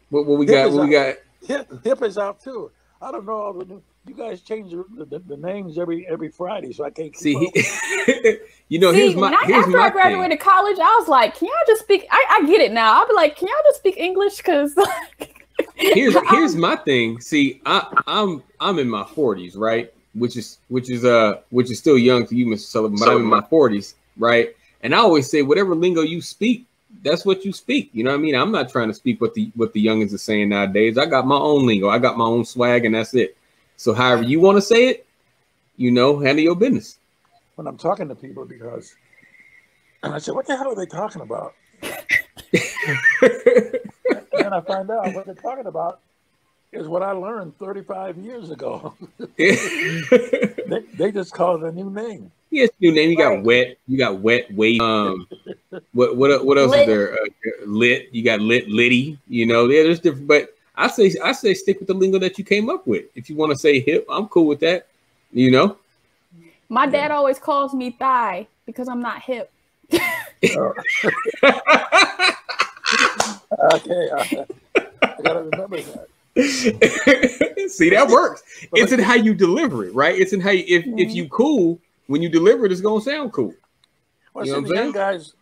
What, what we got? What we out. got? hip, hip is out too. I don't know all the new. You guys change the, the, the names every every Friday, so I can't keep See, up. he, [LAUGHS] you know, See, here's my here's after my I thing. graduated college, I was like, "Can y'all just speak?" I, I get it now. I'll be like, "Can y'all just speak English?" Because [LAUGHS] here's [LAUGHS] here's my thing. See, I, I'm I'm in my 40s, right? Which is which is uh which is still young to you, Mr. Sullivan, but I'm in my 40s, right? And I always say, whatever lingo you speak, that's what you speak. You know what I mean? I'm not trying to speak what the what the youngins are saying nowadays. I got my own lingo, I got my own swag, and that's it. So however you want to say it, you know, handle your business. when I'm talking to people because, [CLEARS THROAT] and I said, "What the hell are they talking about?" [LAUGHS] And then I find out what they're talking about is what I learned 35 years ago. they, they just call it a new name. [LAUGHS] Yes, new name. You got Right. wet. You got wet. Wait. Um, what what what else Lit. is there? Uh, lit. You got lit. Litty. You know, yeah, there's different. But I say I say stick with the lingo that you came up with. If you want to say hip, I'm cool with that. You know. my dad always calls me thigh because I'm not hip. Uh, [LAUGHS] [LAUGHS] okay, I, I gotta remember that. [LAUGHS] See, that works. It's in how you deliver it, right? It's in how you, if if you cool when you deliver it, it's gonna sound cool. Well, You know what the I'm young guys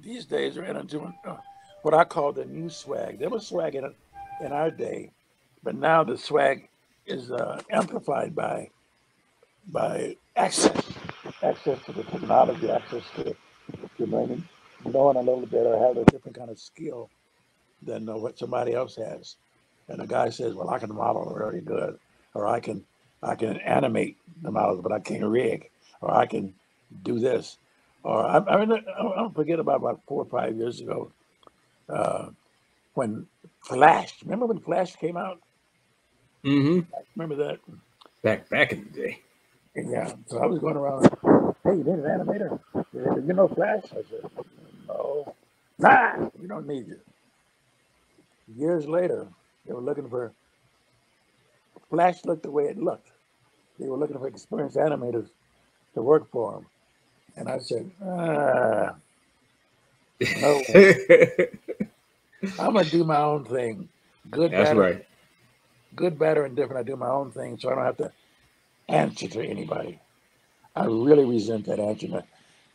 these days are into doing uh, what I call the new swag. There was swag in, in our day, but now the swag is uh, amplified by by access, access to the technology, access to, to learning, knowing a little bit or having a different kind of skill than uh, what somebody else has. And the guy says, "Well, I can model really good, or I can I can animate the models, but I can't rig, or I can do this." Or I, I mean, I I don't forget about about four or five years ago uh, when Flash. Remember when Flash came out? Mm-hmm. Remember that? Back back in the day. Yeah. So I was going around. Hey, you need an animator? You know Flash? I said, no. Nah, we don't need you. Years later, they were looking for. Flash looked the way it looked. They were looking for experienced animators to work for them. And I said, ah, no, [LAUGHS] I'm gonna do my own thing. Good, That's bad, right. good, bad, or indifferent. I do my own thing, so I don't have to answer to anybody. I really resent that answer to,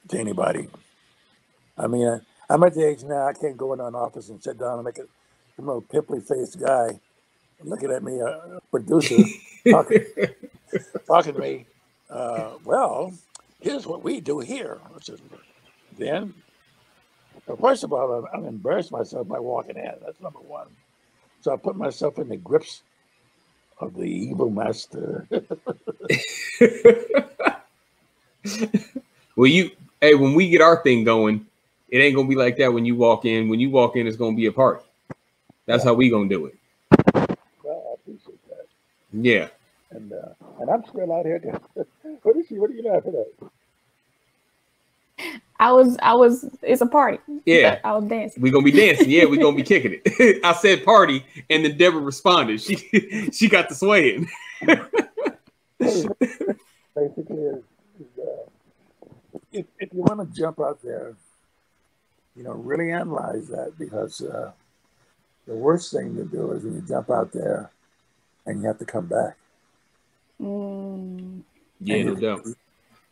to anybody. I mean, I, I'm at the age now I can't go into an office and sit down and make a little pimply faced guy looking at me, a producer talking, talking to me. Uh, well, here's what we do here. Said, then, first of all, I'm, I'm embarrassed myself by walking in. That's number one. So I put myself in the grips of the evil master. [LAUGHS] well, you hey, when we get our thing going, it ain't gonna be like that when you walk in. When you walk in, it's gonna be a party. That's how we gonna do it. well, I appreciate that. Yeah. And uh, and I'm still out here. [LAUGHS] What is she? What are you laughing at? I was, I was. It's a party. Yeah. I was dancing. We gonna be dancing. Yeah, we gonna be [LAUGHS] kicking it. [LAUGHS] I said party, and then Deborah responded. She she got the swaying. Basically, is, is, uh, if if you want to jump out there, you know, really analyze that because uh, the worst thing to do is when you jump out there and you have to come back. Mm, Yeah, no doubt.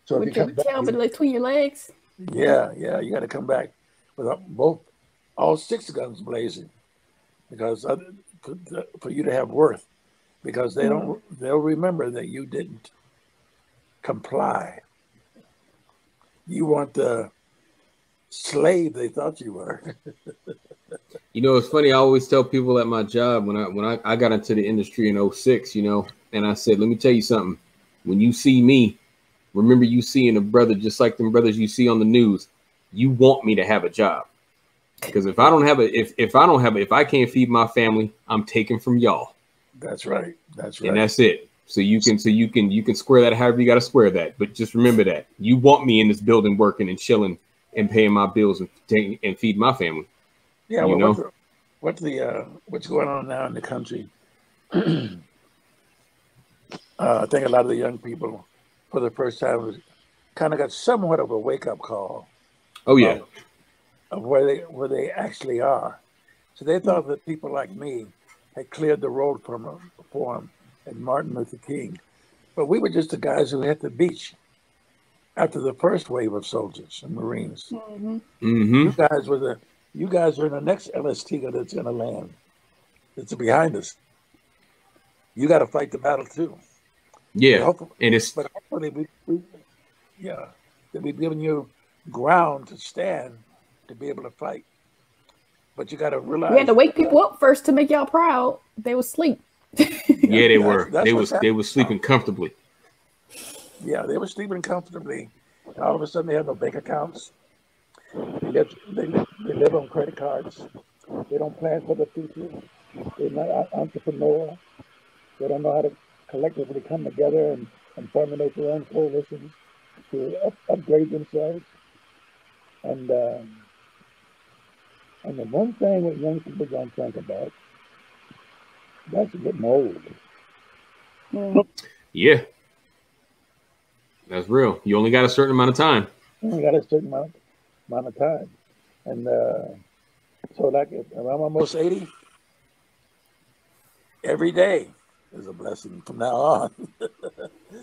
So if you with your back, tail between your legs. Yeah, yeah, you got to come back with both, all six guns blazing, because other, for, for you to have worth, because they don't, they'll remember that you didn't comply. You weren't the slave they thought you were. [LAUGHS] You know, it's funny. I always tell people at my job when I when I, I got into the industry in 06, you know, and I said, let me tell you something. When you see me, remember you seeing a brother just like them brothers you see on the news. You want me to have a job. Because if I don't have a if if I don't have a, if I can't feed my family, I'm taking from y'all. That's right. That's right. And that's it. So you can so you can you can square that however you got to square that. But just remember that you want me in this building working and chilling and paying my bills and and feed my family. yeah. you Well, know? what's, the, what's the uh, what's going on now in the country? [CLEARS THROAT] uh, I think a lot of the young people, for the first time, kind of got somewhat of a wake up call. Oh yeah. of where they where they actually are. So they thought that people like me had cleared the road for them, for 'em and Martin Luther King, but we were just the guys who hit the beach after the first wave of soldiers and Marines. Mhm. Mm-hmm. You guys were the you guys are in the next LST that's going to land. It's behind us. You got to fight the battle too. Yeah. Hopefully, And it's but hopefully, we, we, yeah, that we've given you ground to stand to be able to fight. But you got to realize We had to wake people up first to make y'all proud. They was asleep. yeah, they That's- were. that's they what's was they was sleeping comfortably. Yeah, they were sleeping comfortably. And all of a sudden, they have no bank accounts. They live, they they live on credit cards. They don't plan for the future. They're not en- entrepreneur. They don't know how to collectively come together and, and formulate their own coalitions to up, upgrade themselves. And um, and the one thing that young people don't think about, that's getting old. Mm. Yeah. That's real. You only got a certain amount of time. We got a certain amount, amount of time. And uh, so, like, if I'm almost 80, every day is a blessing from now on. [LAUGHS]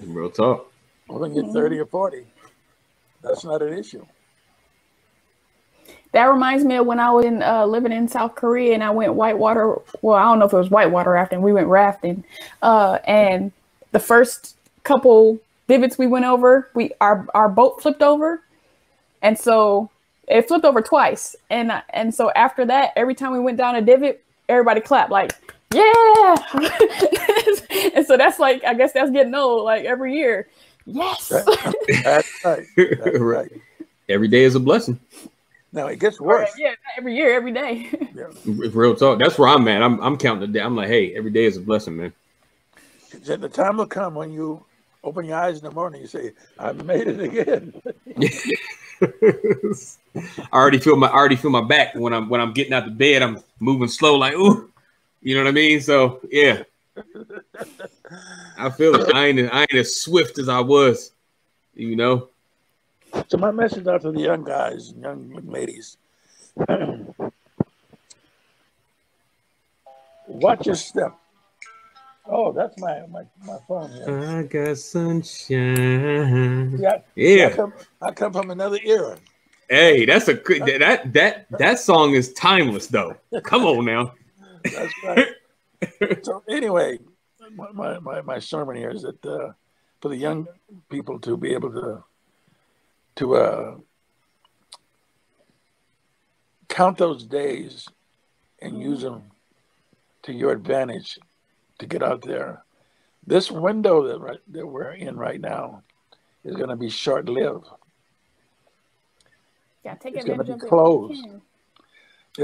Real talk. i when you're 30 or 40, that's not an issue. That reminds me of when I was in, uh, living in South Korea and I went whitewater. Well, I don't know if it was whitewater rafting. We went rafting, uh, and the first couple divots we went over, we our our boat flipped over, and so it flipped over twice. And and so after that, every time we went down a divot, everybody clapped like, "Yeah!" [LAUGHS] and so that's like I guess that's getting old. Like every year, yes. [LAUGHS] That's right. That's [LAUGHS] right. Every day is a blessing. Now, it gets worse. yeah, every year, every day. Yeah. Real talk. That's where I'm at. I'm I'm counting the day. I'm like, hey, every day is a blessing, man. Then The time will come when you open your eyes in the morning, you say, I made it again. [LAUGHS] I already feel my I already feel my back when I'm when I'm getting out the bed. I'm moving slow, like ooh, you know what I mean. So yeah, I feel it. I ain't I ain't as swift as I was, you know. So my message out to the young guys and young ladies, [CLEARS THROAT] watch your step. Oh, that's my my, my phone here. I got sunshine. Yeah, I Yeah. come, I come from another era. Hey, that's a [LAUGHS] good that that that song is timeless though. Come on now. That's right. [LAUGHS] so anyway, my, my, my, my sermon here is that uh, for the young people to be able to to uh, count those days and use them to your advantage to get out there. This window that right, that we're in right now is going to be short lived. Yeah, take It's gonna advantage be of it. closed.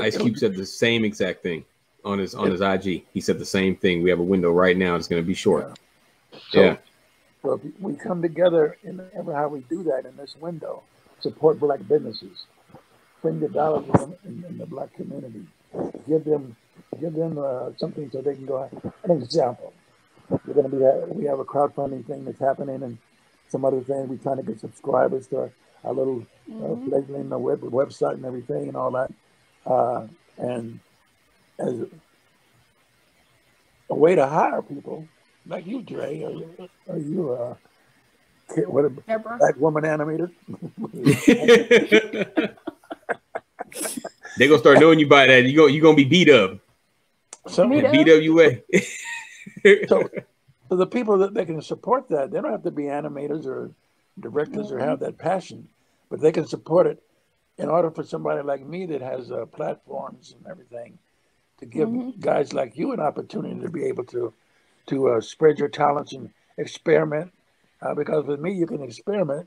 Ice Cube said the same exact thing on his on his IG. He said the same thing. We have a window right now. It's going to be short. So, Yeah. so if we come together and ever how we do that in this window, support black businesses, bring the dollars in, in, in the black community, give them give them uh, something so they can go. An example, we're going to be uh, we have a crowdfunding thing that's happening and some other thing. We're trying to get subscribers to our, our little uh, fledgling the web, website and everything and all that. Uh, and as a way to hire people like you, Dre, are you, are you uh, kid- what a Deborah. black woman animator? [LAUGHS] they gonna start knowing you by that. You go you gonna be beat up. So, Me too. BWA. so, so the people that they can support that, they don't have to be animators or directors or have that passion, but they can support it in order for somebody like me that has uh, platforms and everything to give guys like you an opportunity to be able to to uh, spread your talents and experiment. Uh, because with me, you can experiment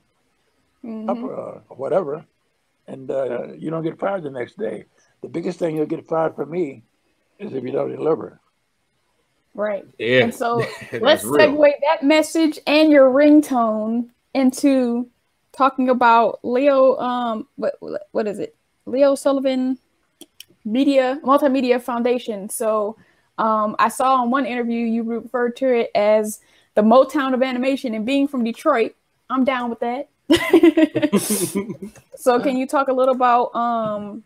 up Mhm. uh, whatever, and uh, you don't get fired the next day. the biggest thing you'll get fired from me is if you don't deliver. Right. Yeah. And so [LAUGHS] let's real. segue that message and your ringtone into talking about Leo. Um, what what is it? Leo Sullivan Media Multimedia Foundation. So, um, I saw in one interview you referred to it as the Motown of animation, and being from Detroit, I'm down with that. [LAUGHS] [LAUGHS] so, can you talk a little about um,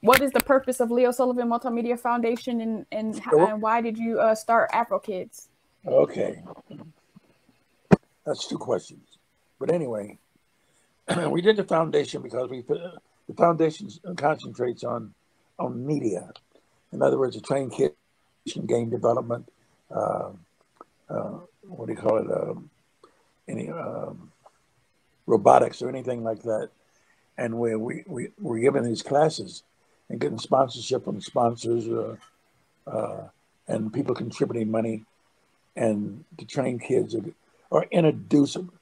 what is the purpose of Leo Sullivan Multimedia Foundation, and and, and why did you uh, start Afro Kids? Okay. That's two questions. But anyway, [CLEARS THROAT] we did the foundation because we the foundation concentrates on on media. In other words, to train kids in game development. Uh, uh, what do you call it? Um, any um, robotics or anything like that. And we we we we're giving these classes and getting sponsorship from sponsors uh, uh, and people contributing money and to train kids or, or introduce them.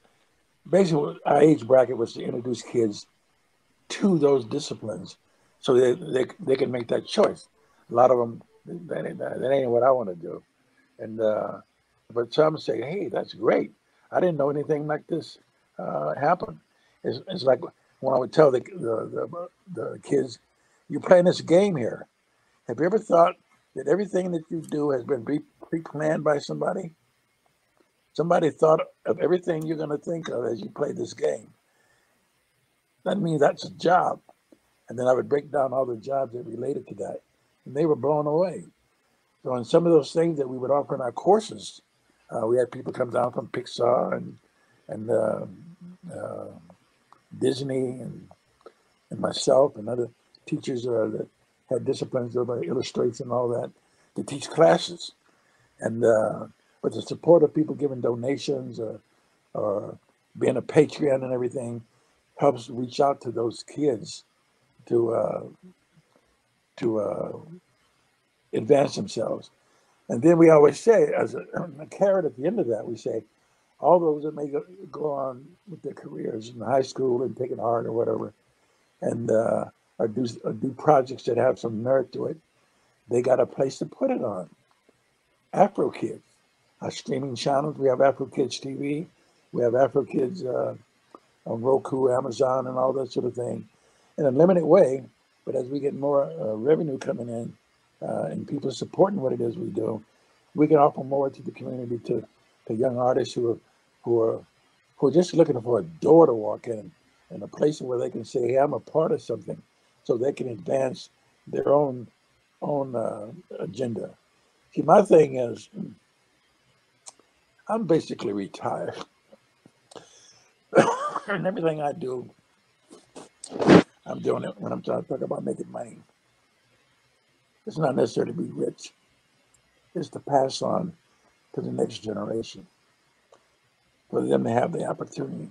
Basically, our age bracket was to introduce kids to those disciplines so they, they, they can make that choice. A lot of them, that ain't, that ain't what I want to do. And, uh, but some say, hey, that's great. I didn't know anything like this uh, happened. It's, it's like when I would tell the, the, the, the kids, you're playing this game here. Have you ever thought that everything that you do has been pre- pre-planned by somebody? Somebody thought of everything you're going to think of as you play this game. That means that's a job. And then I would break down all the jobs that related to that. And they were blown away. So on some of those things that we would offer in our courses, uh, we had people come down from Pixar and and uh, uh, Disney and and myself and other teachers uh, that had disciplines of uh, illustration and all that to teach classes. And uh, with the support of people giving donations or, or being a Patreon and everything helps reach out to those kids to uh, to uh, advance themselves. And then we always say, as a, [CLEARS THROAT] a carrot at the end of that, we say, all those that may go, go on with their careers in high school and take it hard or whatever, and uh, or do or do projects that have some merit to it, they got a place to put it on. Afro Kids, our streaming channels. We have Afro Kids TV. We have Afro Kids uh, on Roku, Amazon, and all that sort of thing, in a limited way. But as we get more uh, revenue coming in uh, and people supporting what it is we do, we can offer more to the community, to, to young artists who are who are who are just looking for a door to walk in and a place where they can say, "Hey, I'm a part of something," so they can advance their own own uh, agenda. See, my thing is, I'm basically retired, [COUGHS] and everything I do, I'm doing it when I'm trying to talk about making money. It's not necessarily to be rich; it's to pass on to the next generation, for them to have the opportunity,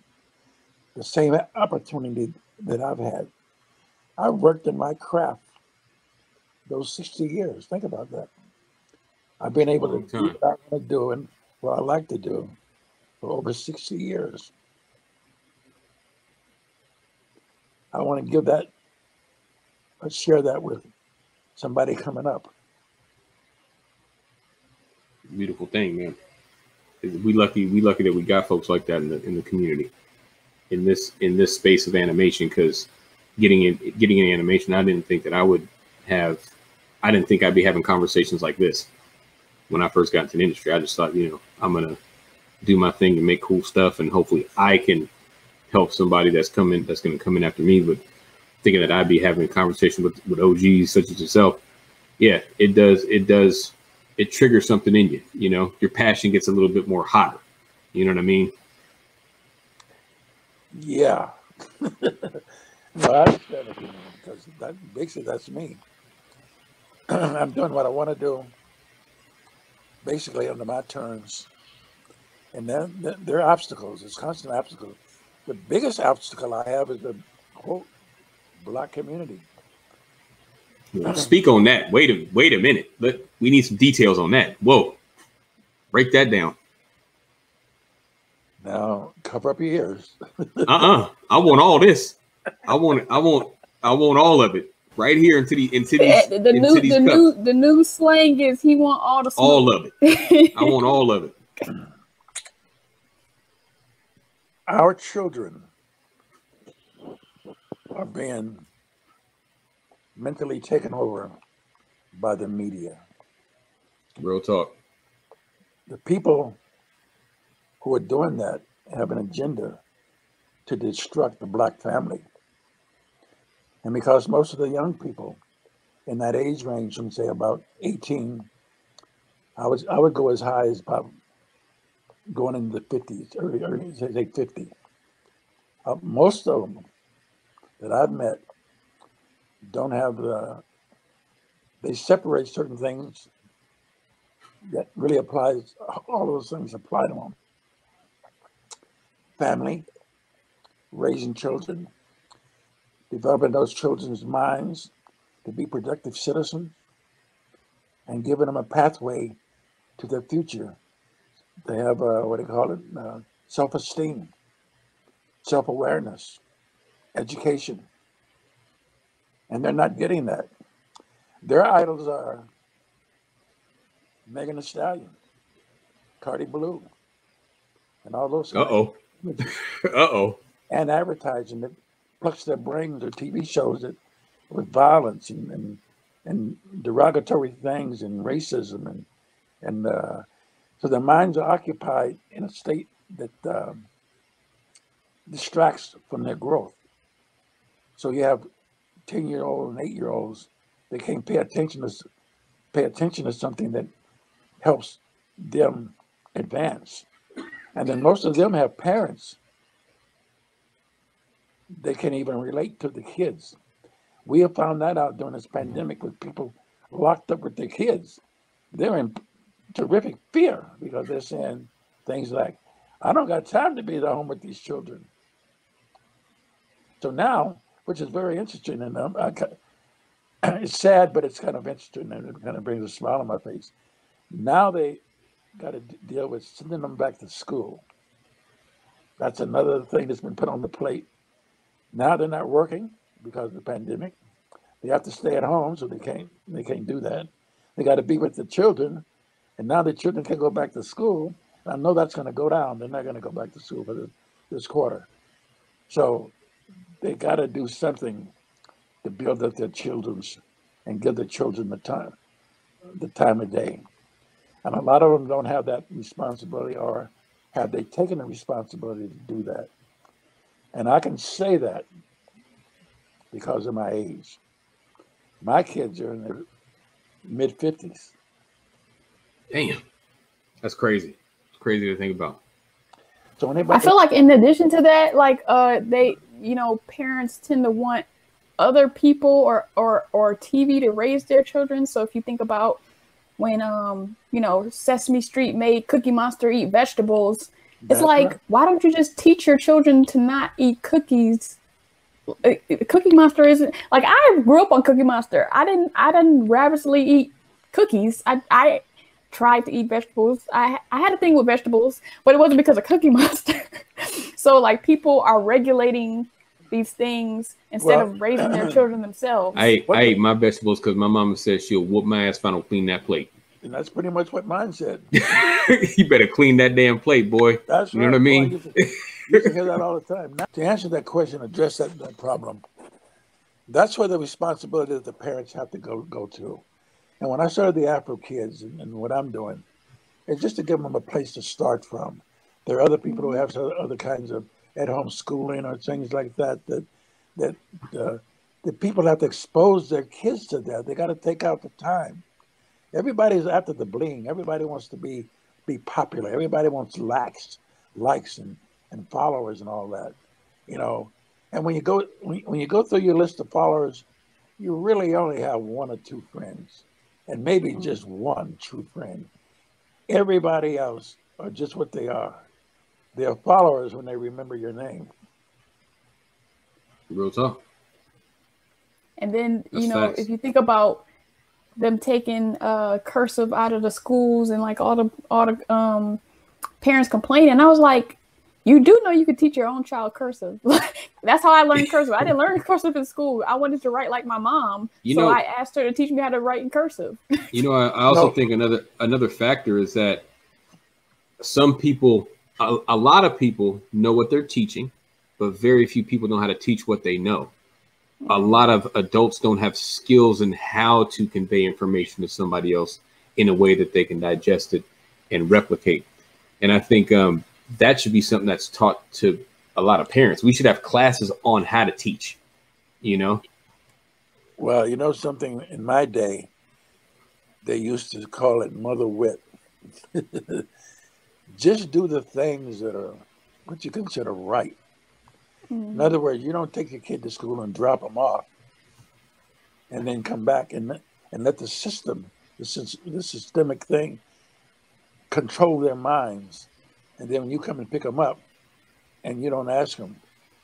the same opportunity that I've had. I've worked in my craft those 60 years. Think about that. I've been able to do what I want to do and what I like to do for over 60 years. I want to give that, uh, share that with somebody coming up. beautiful thing, man. We lucky we lucky that we got folks like that in the in the community, in this in this space of animation. Because getting in getting in animation, I didn't think that I would have. I didn't think I'd be having conversations like this when I first got into the industry. I just thought, you know, I'm gonna do my thing and make cool stuff, and hopefully I can help somebody that's coming that's gonna come in after me. But thinking that I'd be having a conversation with with OGs such as yourself, yeah, it does it does it triggers something in you. You know, your passion gets a little bit more hotter. You know what I mean? Yeah. [LAUGHS] understand what you mean because that basically that's me. [CLEARS THROAT] I'm doing what I want to do, basically under my terms. And then there are obstacles. It's constant obstacles. The biggest obstacle I have is the quote black community. Speak on that. Wait a wait a minute. Let we need some details on that. Whoa, break that down. Now, cover up your ears. [LAUGHS] Uh uh I want all this. I want I want I want all of it. right here into the into these, Eh, the into new these the cups. new the new slang is he want all the smoke. all of it. I want all of it. [LAUGHS] Our children are being mentally taken over by the media. Real talk. The people who are doing that have an agenda to destruct the black family. And because most of the young people in that age range, from say about 18, I was I would go as high as about going into the 50s, early, early say 50. Uh, most of them that I've met don't have the, they separate certain things that really applies, all those things apply to them. Family, raising children, developing those children's minds to be productive citizens, and giving them a pathway to their future. They have, uh, what do you call it, uh, self-esteem, self-awareness, education. And they're not getting that. Their idols are Megan Thee Stallion, Cardi Blue, and all those Uh oh. [LAUGHS] Uh oh. and advertising that plucks their brains or TV shows that with violence and, and and derogatory things and racism and and uh, so their minds are occupied in a state that um, distracts from their growth. So you have ten year old and eight year olds they can't pay attention to pay attention to something that helps them advance, and then most of them have parents they can't even relate to the kids. We have found that out during this pandemic with people locked up with their kids. They're in terrific fear because they're saying things like, I don't got time to be at home with these children. So now, which is very interesting, and um, I, [CLEARS THROAT] it's sad, but it's kind of interesting and it kind of brings a smile on my face. Now they got to deal with sending them back to school. That's another thing that's been put on the plate. Now they're not working because of the pandemic. They have to stay at home, so they can't they can't do that. They got to be with the children, and now the children can go back to school. I know that's going to go down. They're not going to go back to school for this, this quarter. So they got to do something to build up their children's and give the children the time, the time of day. And a lot of them don't have that responsibility, or have they taken the responsibility to do that? And I can say that because of my age. My kids are in their mid 50s. Damn. That's crazy. It's crazy to think about. So I feel like in addition to that, like uh they you know, parents tend to want other people or or or TV to raise their children. So if you think about when um, you know, Sesame Street made Cookie Monster eat vegetables, it's like right. why don't you just teach your children to not eat cookies? Uh, Cookie Monster isn't like I grew up on Cookie Monster. I didn't I didn't ravenously eat cookies. I I tried to eat vegetables. I I had a thing with vegetables, but it wasn't because of Cookie [LAUGHS] Monster. so like people are regulating these things instead Well- of raising their [CLEARS THROAT] children themselves. I ate, I ate my vegetables because my mama said she'll whoop my ass if I don't clean that plate. And that's pretty much what mine said. [LAUGHS] you better clean that damn plate, boy. That's You know what I mean? used to hear that all the [LAUGHS] time. Now, to answer that question, address that, that problem, that's where the responsibility that the parents have to go go to. And when I started the Afro Kids and, and what I'm doing, it's just to give them a place to start from. There are other people who have other kinds of at-home schooling or things like that that that uh, the people have to expose their kids to that. They got to take out the time. Everybody's after the bling. Everybody wants to be be popular. Everybody wants likes, likes and, and followers and all that, you know. And when you go when, when you go through your list of followers, you really only have one or two friends, and maybe mm. just one true friend. Everybody else are just what they are. They are followers when they remember your name. Real talk. And then, you know, facts. if you think about them taking uh cursive out of the schools and like all the all the um parents complaining, I was like, You do know you could teach your own child cursive. [LAUGHS] That's how I learned cursive. I didn't learn [LAUGHS] cursive in school. I wanted to write like my mom, You so know- I asked her to teach me how to write in cursive. [LAUGHS] You know, I, I also No. think another another factor is that some people, a, a lot of people know what they're teaching, but very few people know how to teach what they know. A lot of adults don't have skills in how to convey information to somebody else in a way that they can digest it and replicate. And I think um, that should be something that's taught to a lot of parents. We should have classes on how to teach. You know, Well, you know something. In my day, they used to call it mother wit. [LAUGHS] Just do the things that are what you consider right. In other words, you don't take your kid to school and drop them off, and then come back and and let the system, the, the systemic thing, control their minds. And then when you come and pick them up, and you don't ask them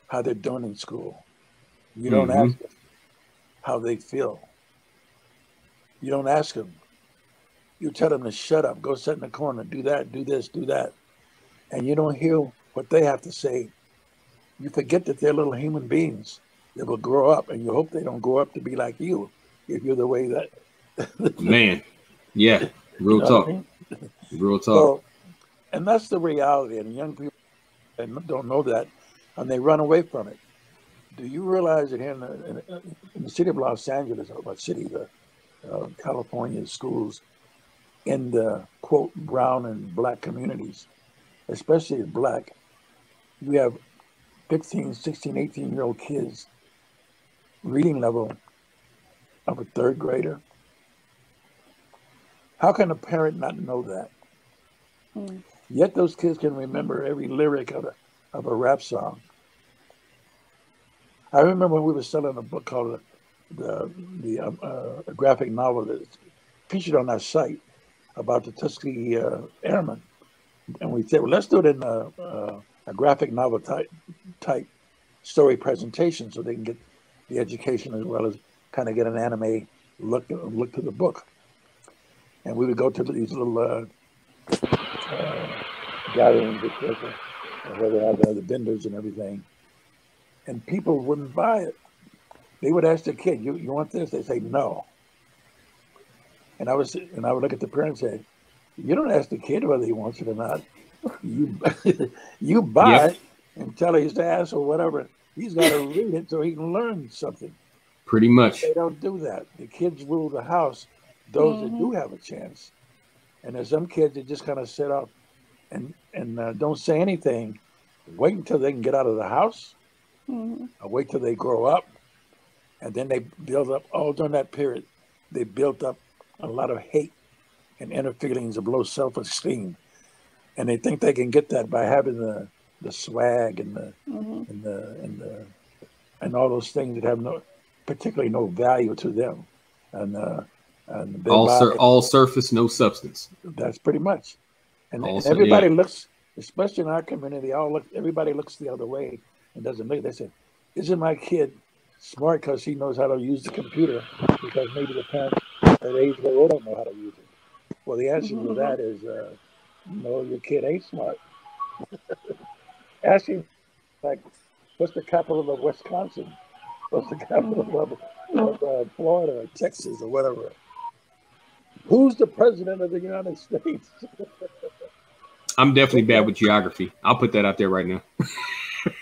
how they're doing in school, you don't Mhm. ask them how they feel. You don't ask them. You tell them to shut up, go sit in the corner, do that, do this, do that, and you don't hear what they have to say you forget that they're little human beings that will grow up, and you hope they don't grow up to be like you if you're the way that. [LAUGHS] man. Yeah, real You know what I talk. mean? Real talk. So, and that's the reality, and young people and don't know that, and they run away from it. Do you realize that here in the, in, in the city of Los Angeles, or what city, the uh, California schools, in the quote brown and black communities, especially black, you have 15, 16, 18 year old kids reading level of a third grader. How can a parent not know that? Mm. Yet those kids can remember every lyric of a, of a rap song. I remember when we were selling a book called the the um, uh, a graphic novel that's featured on our site about the Tuskegee uh, Airmen, and we said, well, let's do it in a, uh, graphic novel type type story presentation, so they can get the education as well as kind of get an anime look look to the book. And we would go to these little uh, uh, gatherings, and where they have the, the vendors and everything. And people wouldn't buy it. They would ask the kid, "You you want this?" They say no. And I was and I would look at the parent and say, "You don't ask the kid whether he wants it or not. You [LAUGHS] you buy Yep. it and tell his ass or whatever. He's got to [LAUGHS] read it so he can learn something." Pretty much. They don't do that. The kids rule the house. Those that do have a chance, and there's some kids that just kind of sit up and and uh, don't say anything. Wait until they can get out of the house. Mhm. Or wait till they grow up, and then they build up. All during that period, they built up a lot of hate and inner feelings of low self-esteem, and they think they can get that by having the the swag and the Mhm. and the and the and all those things that have no particularly no value to them and uh and All sur- all surface, no substance. that's pretty much and, and everybody yeah. looks especially in our community all look everybody looks the other way and doesn't look they say isn't my kid smart because he knows how to use the computer because maybe the parents at age where they don't know how to use it well the answer to that is uh no your kid ain't smart [LAUGHS] ask him like what's the capital of wisconsin what's the capital of, of uh, florida or texas or whatever who's the president of the united states [LAUGHS] I'm definitely bad with geography. I'll put that out there right now. [LAUGHS]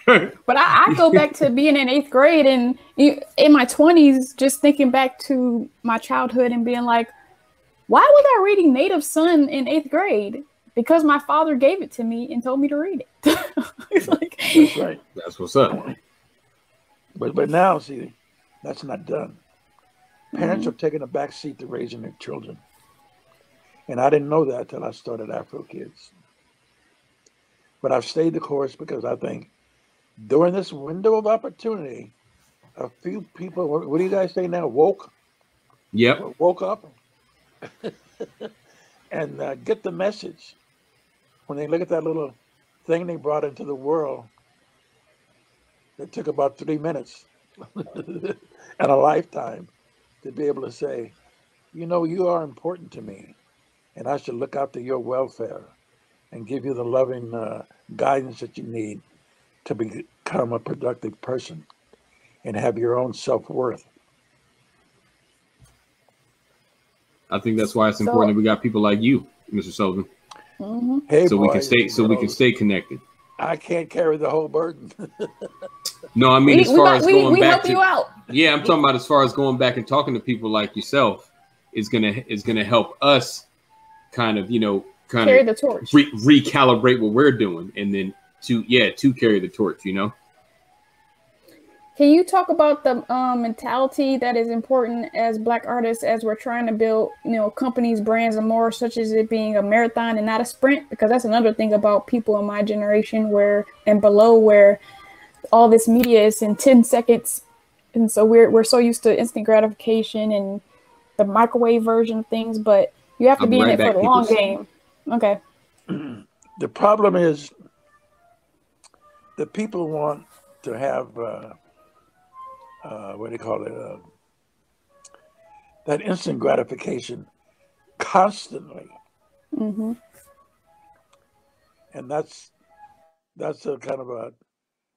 But I, I go back to being in eighth grade and in my 20s, just thinking back to my childhood and being like, why was I reading Native Son in eighth grade? Because my father gave it to me and told me to read it. [LAUGHS] it's like, that's right That's what's up. But but now, see, that's not done. Parents are taking a back seat to raising their children, and I didn't know that till I started Afro Kids. But I've stayed the course because I think during this window of opportunity, a few people. What, what do you guys say now? Woke, Yep. woke up, [LAUGHS] and uh, get the message. When they look at that little thing they brought into the world, it took about three minutes [LAUGHS] and a lifetime to be able to say, you know, you are important to me, and I should look out to your welfare. and give you the loving uh, guidance that you need to become a productive person and have your own self-worth. I think that's why it's So- important that we got people like you, Mr. Sullivan, hmm Hey, so we can stay so you we can stay connected. I can't carry the whole burden. [LAUGHS] No, I mean We, as far got- as we, going we back help to you out. yeah, I'm talking about as far as going back and talking to people like yourself is gonna is gonna help us kind of you know kind Carry of the torch. re- recalibrate what we're doing, and then to yeah to carry the torch. You know, Can you talk about the um, mentality that is important as Black artists as we're trying to build, you know, companies, brands, and more, such as it being a marathon and not a sprint? Because that's another thing about people in my generation where and below where all this media is in 10 seconds. And so we're, we're so used to instant gratification and the microwave version of things, but you have to I'm be right in it for the long peoples. game. Okay. [CLEARS THROAT] the problem is the people want to have uh, uh, what do you call it? Uh, that instant gratification constantly, hmm and that's that's a kind of a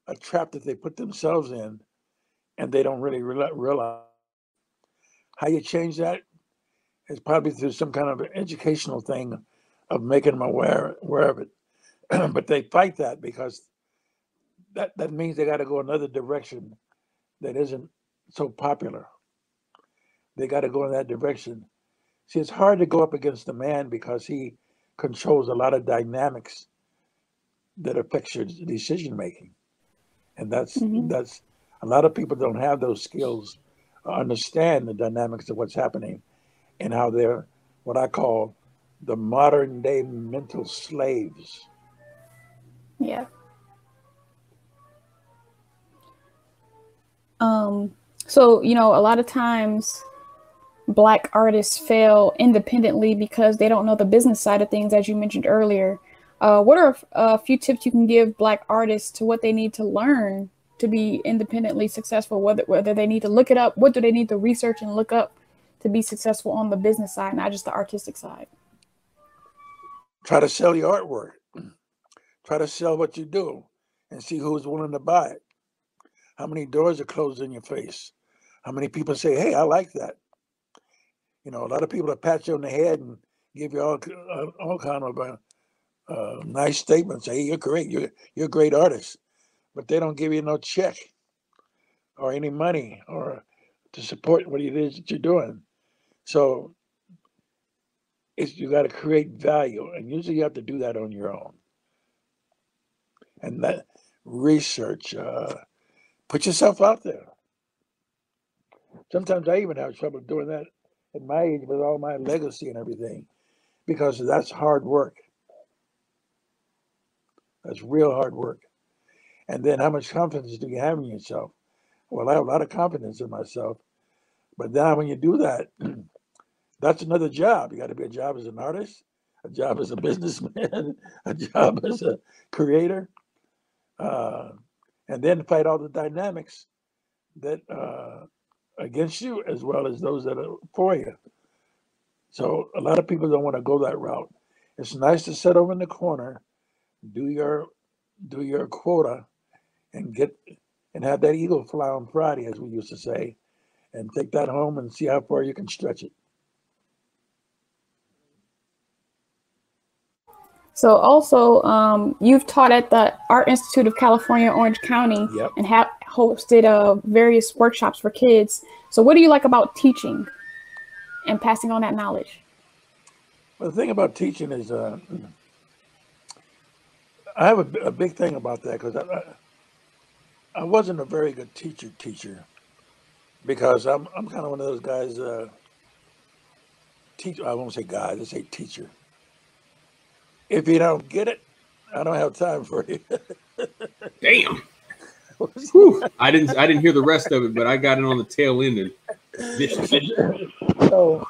a trap that they put themselves in, and they don't really reali- realize how you change that is probably through some kind of educational thing of making them aware aware of it. [CLEARS THROAT] but they fight that because that that means they got to go another direction that isn't so popular. They got to go in that direction. See, it's hard to go up against the man because he controls a lot of dynamics that affects your decision making, and that's Mhm. that's a lot of people don't have those skills, understand the dynamics of what's happening, and how they're what I call the modern day mental slaves. Yeah. Um, so you know, a lot of times black artists fail independently because they don't know the business side of things, as you mentioned earlier. Uh, what are a few tips you can give black artists to what they need to learn to be independently successful? Whether whether they need to look it up, what do they need to research and look up to be successful on the business side, not just the artistic side? Try to sell your artwork. Try to sell what you do, and see who's willing to buy it. How many doors are closed in your face? How many people say, "Hey, I like that"? You know, a lot of people that pat you on the head and give you all uh, all kind of uh, uh, nice statements. Hey, you're great. You're you're a great artist, but they don't give you no check or any money or to support what it is that you're doing. So it's you got to create value, and usually you have to do that on your own. And that research, uh, put yourself out there. Sometimes I even have trouble doing that at my age with all my legacy and everything, because that's hard work. That's real hard work. And then how much confidence do you have in yourself? Well, I have a lot of confidence in myself. But now when you do that, [CLEARS THROAT] that's another job. You got to be a job as an artist, a job as a businessman, [LAUGHS] a job as a creator, uh, and then fight all the dynamics that uh, against you as well as those that are for you. So a lot of people don't want to go that route. It's nice to sit over in the corner, do your do your quota, and get and have that eagle fly on Friday, as we used to say, and take that home and see how far you can stretch it. So also, um, you've taught at the Art Institute of California, Orange County, Yep. and have hosted uh, various workshops for kids. So, what do you like about teaching and passing on that knowledge? Well, the thing about teaching is, uh, [CLEARS THROAT] I have a, a big thing about that because I, I, wasn't a very good teacher teacher because I'm I'm kind of one of those guys. Uh, teacher, I won't say guys, I say teacher. If you don't get it, I don't have time for you. damn. Whew. I didn't I didn't hear the rest of it, but I got it on the tail end. And vicious. so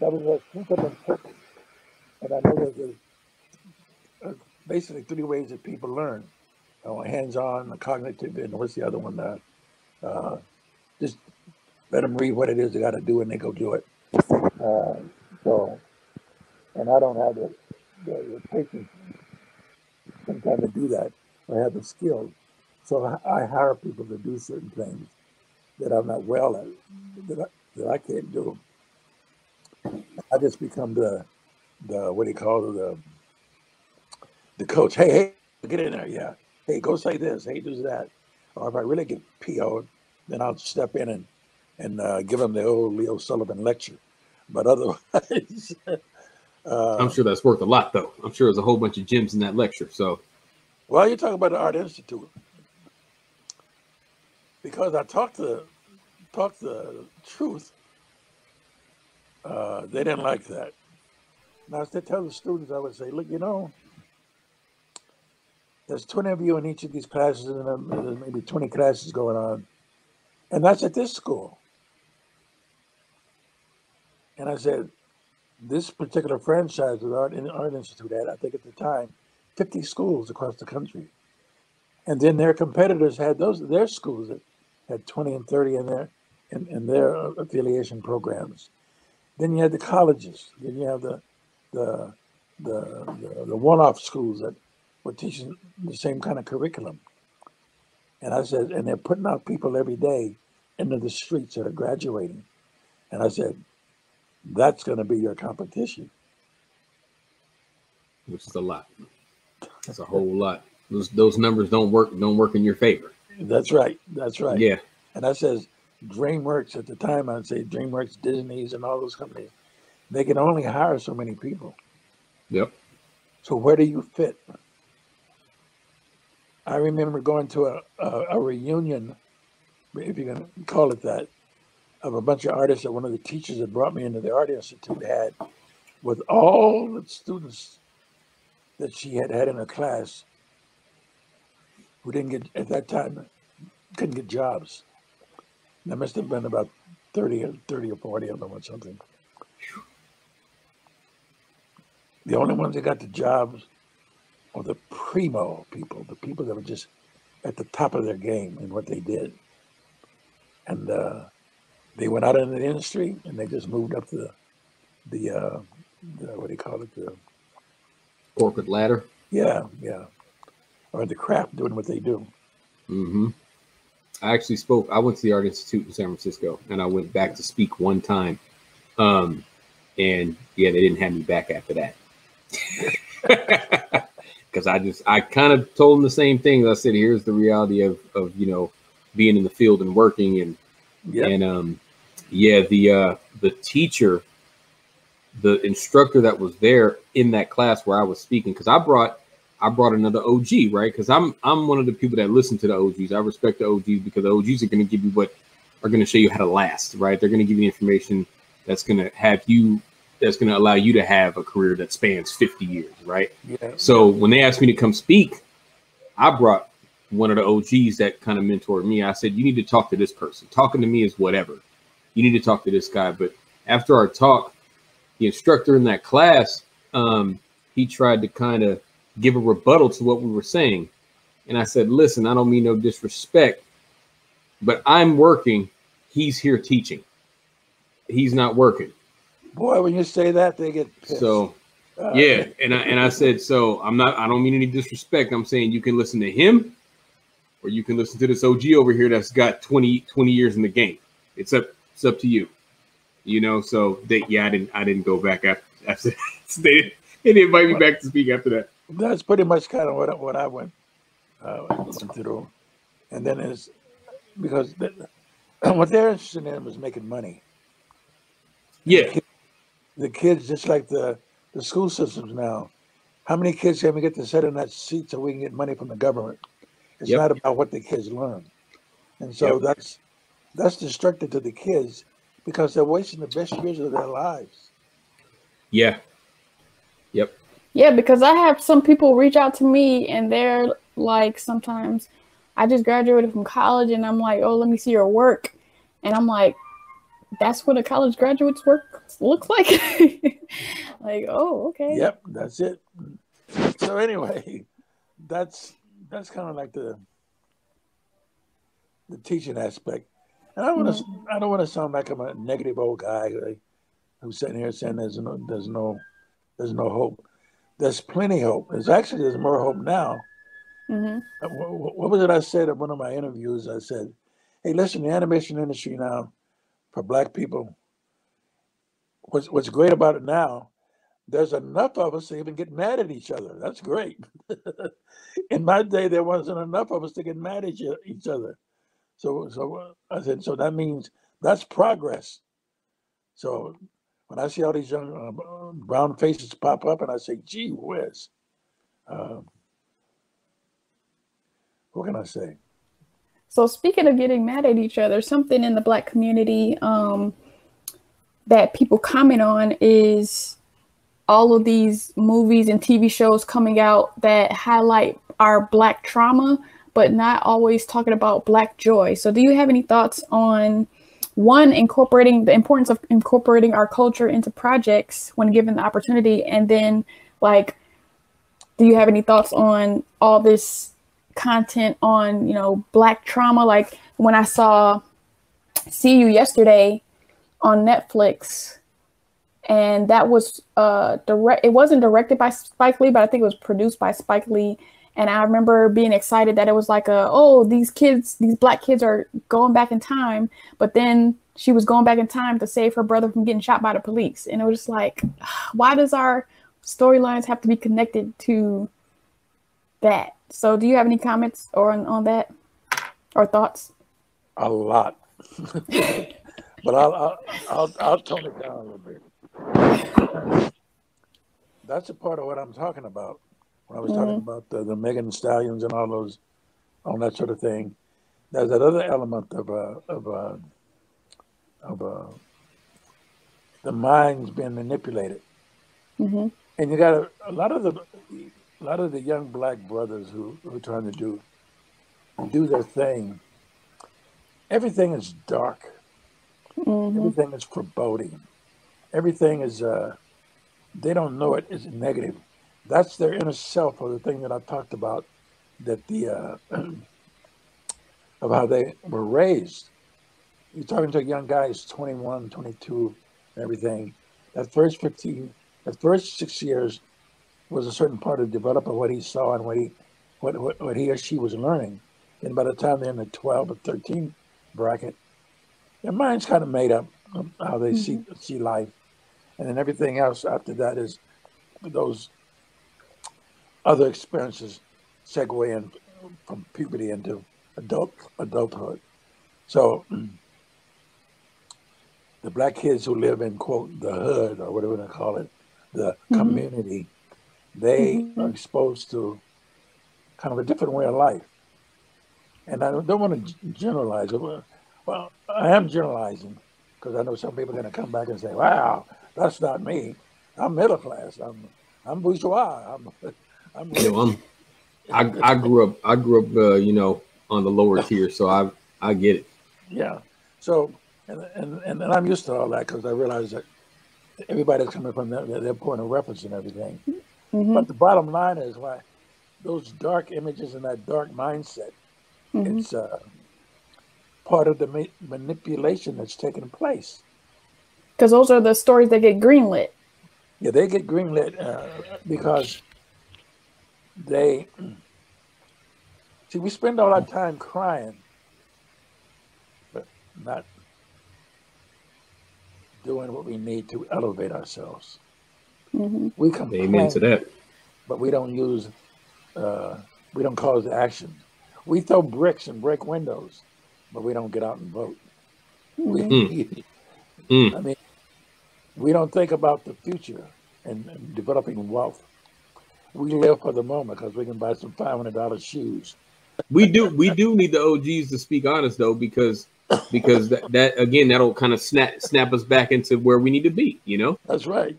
that was a simple and. And I know that there's uh, basically three ways that people learn. You know, hands-on, the cognitive, and what's the other one? That, uh, just let them read what it is they got to do and they go do it. Uh, so, and I don't have the, the, the patience sometimes to do that or have the skill. So I, I hire people to do certain things that I'm not well at, that I, that I can't do. I just become the the what do you call it the the coach. Hey, hey, get in there, yeah. Hey, go say this. Hey, do that. Or if I really get PO'd, then I'll step in and and uh, give them the old Leo Sullivan lecture. But otherwise, [LAUGHS] uh, I'm sure that's worth a lot, though. I'm sure there's a whole bunch of gems in that lecture. So, well, you're talking about the Art Institute because I talked the talked the truth. Uh, they didn't like that. Now, as they tell the students, I would say, look, you know, there's 20 of you in each of these classes, and there's maybe 20 classes going on, and that's at this school. And I said, this particular franchise that Art, Art Institute had, I think at the time, 50 schools across the country. And then their competitors had those their schools that had 20 and 30 in their in, in their affiliation programs. Then you had the colleges. Then you have the the the, the, the one-off schools that were teaching the same kind of curriculum. And I said, and they're putting out people every day into the streets that are graduating. And I said, that's going to be your competition. Which is a lot. That's a whole lot. Those those numbers don't work don't work in your favor. That's right. That's right. Yeah. And I says DreamWorks at the time. I'd say DreamWorks, Disney's, and all those companies. They can only hire so many people. Yep. So where do you fit? I remember going to a, a, a reunion, if you're going to call it that, of a bunch of artists that one of the teachers that brought me into the Art Institute had with all the students that she had had in her class who didn't get, at that time, couldn't get jobs. There must have been about 30 or 30 or 40 of them or something. The only ones that got the jobs were the primo people, the people that were just at the top of their game in what they did. And uh, they went out into the industry and they just moved up the the, uh, the what do you call it the corporate ladder. Yeah, yeah, or the craft doing what they do. Mm-hmm. I actually spoke. I went to the Art Institute in San Francisco, and I went back to speak one time. Um, and yeah, they didn't have me back after that [LAUGHS] because I just I kind of told them the same thing. I said, "Here's the reality of of you know being in the field and working and yep. and um yeah the uh the teacher the instructor that was there in that class where I was speaking because I brought I brought another OG right because I'm I'm one of the people that listen to the OGs. I respect the OGs because the OGs are going to give you what are going to show you how to last right. They're going to give you information that's going to have you that's going to allow you to have a career that spans 50 years right. Yeah. So when they asked me to come speak, I brought one of the OGs that kind of mentored me. I said, you need to talk to this person. Talking to me is whatever. You need to talk to this guy. But after our talk, the instructor in that class, um, he tried to kind of give a rebuttal to what we were saying. And I said, listen, I don't mean no disrespect, but I'm working. He's here teaching. He's not working. Boy, when you say that, they get pissed. So uh, yeah, and I and I said, so I'm not I don't mean any disrespect. I'm saying you can listen to him or you can listen to this OG over here that's got 20, 20 years in the game. It's up it's up to you. You know, so they yeah, I didn't I didn't go back after after [LAUGHS] they, they didn't invite me back to speak after that. That's pretty much kind of what what I went uh, through, and then is because the, [CLEARS THROAT] what they're interested in was making money. Yeah, the kids, the kids, just like the the school systems now. How many kids can we get to sit in that seat so we can get money from the government? It's yep. not about what the kids learn, and so yep. that's that's destructive to the kids because they're wasting the best years of their lives. Yeah. Yep. Yeah, because I have some people reach out to me and they're like, sometimes I just graduated from college and I'm like, oh, let me see your work. And I'm like, that's what a college graduate's work looks like. [LAUGHS] like, oh, okay. Yep, that's it. So anyway, [LAUGHS] that's that's kind of like the the teaching aspect. And I don't want to. Mm-hmm. I don't want to sound like I'm a negative old guy who's sitting here saying there's no, there's no, there's no hope. there's plenty hope. There's actually there's more hope now. Mm-hmm. Uh, What, what was it I said at one of my interviews? I said, "Hey, listen, the animation industry now for Black people. What's what's great about it now? There's enough of us to even get mad at each other. That's great. [LAUGHS] In my day, there wasn't enough of us to get mad at each other. So, so uh, I said, so that means that's progress. So when I see all these young uh, brown faces pop up, and I say, "Gee whiz," uh, what can I say? So speaking of getting mad at each other, something in the black community um, that people comment on is all of these movies and TV shows coming out that highlight our black trauma, but not always talking about black joy. So do you have any thoughts on one incorporating the importance of incorporating our culture into projects when given the opportunity, and then like, do you have any thoughts on all this content on you know black trauma? Like when i saw see you yesterday on netflix and that was uh direct it wasn't directed by spike lee but i think it was produced by spike lee and i remember being excited that it was like a oh these kids these black kids are going back in time. But then she was going back in time to save her brother from getting shot by the police. And it was just like [SIGHS] why does our storylines have to be connected to that? So, do you have any comments or on, on that? Or thoughts? A lot, [LAUGHS] but I'll, I'll I'll I'll tone it down a little bit. That's a part of what I'm talking about when I was talking about the, the Megan Stallions and all those, all that sort of thing. There's that other element of uh, of uh, of uh, the minds being manipulated, Mm-hmm. and you got a, a lot of the a lot of the young black brothers who, who are trying to do do their thing. Everything is dark. Mm-hmm. Everything is foreboding. Everything is uh they don't know it is negative. That's their inner self or the thing that I talked about that the uh [CLEARS THROAT] of how they were raised. You're talking to a young guy who's 21, 22, and everything. That first 15, that first six years was a certain part of developing what he saw and what he what, what, what he or she was learning. And by the time they're in the 12 or 13 bracket, their mind's kind of made up of how they see see life. And then everything else after that is those other experiences segue in from puberty into adult adulthood. So the black kids who live in quote the hood or whatever they call it, the Mhm. community, they Mhm. are exposed to kind of a different way of life. And I don't want to generalize well, I am generalizing because I know some people are going to come back and say, "Wow, that's not me. I'm middle class. I'm I'm bourgeois. I'm I'm You know, I'm, I I grew up I grew up uh, you know on the lower tier, so I I get it. Yeah. So, and and and, and I'm used to all that because I realize that everybody's coming from their, their point of reference and everything. Mm-hmm. But the bottom line is why those dark images and that dark mindset, Mhm. it's uh, part of the ma- manipulation that's taking place. Because those are the stories that get greenlit. Yeah, they get greenlit uh, because they see we spend all our time crying, but not doing what we need to elevate ourselves. hmm We Amen complain, to that. but we don't use, uh, we don't cause action. We throw bricks and break windows, but we don't get out and vote. We, Mm. I mean, we don't think about the future and, and developing wealth. We live for the moment because we can buy some five hundred dollars shoes. We do we do need the OGs to speak honest though, because because that, that again that'll kind of snap snap us back into where we need to be. You know. That's right.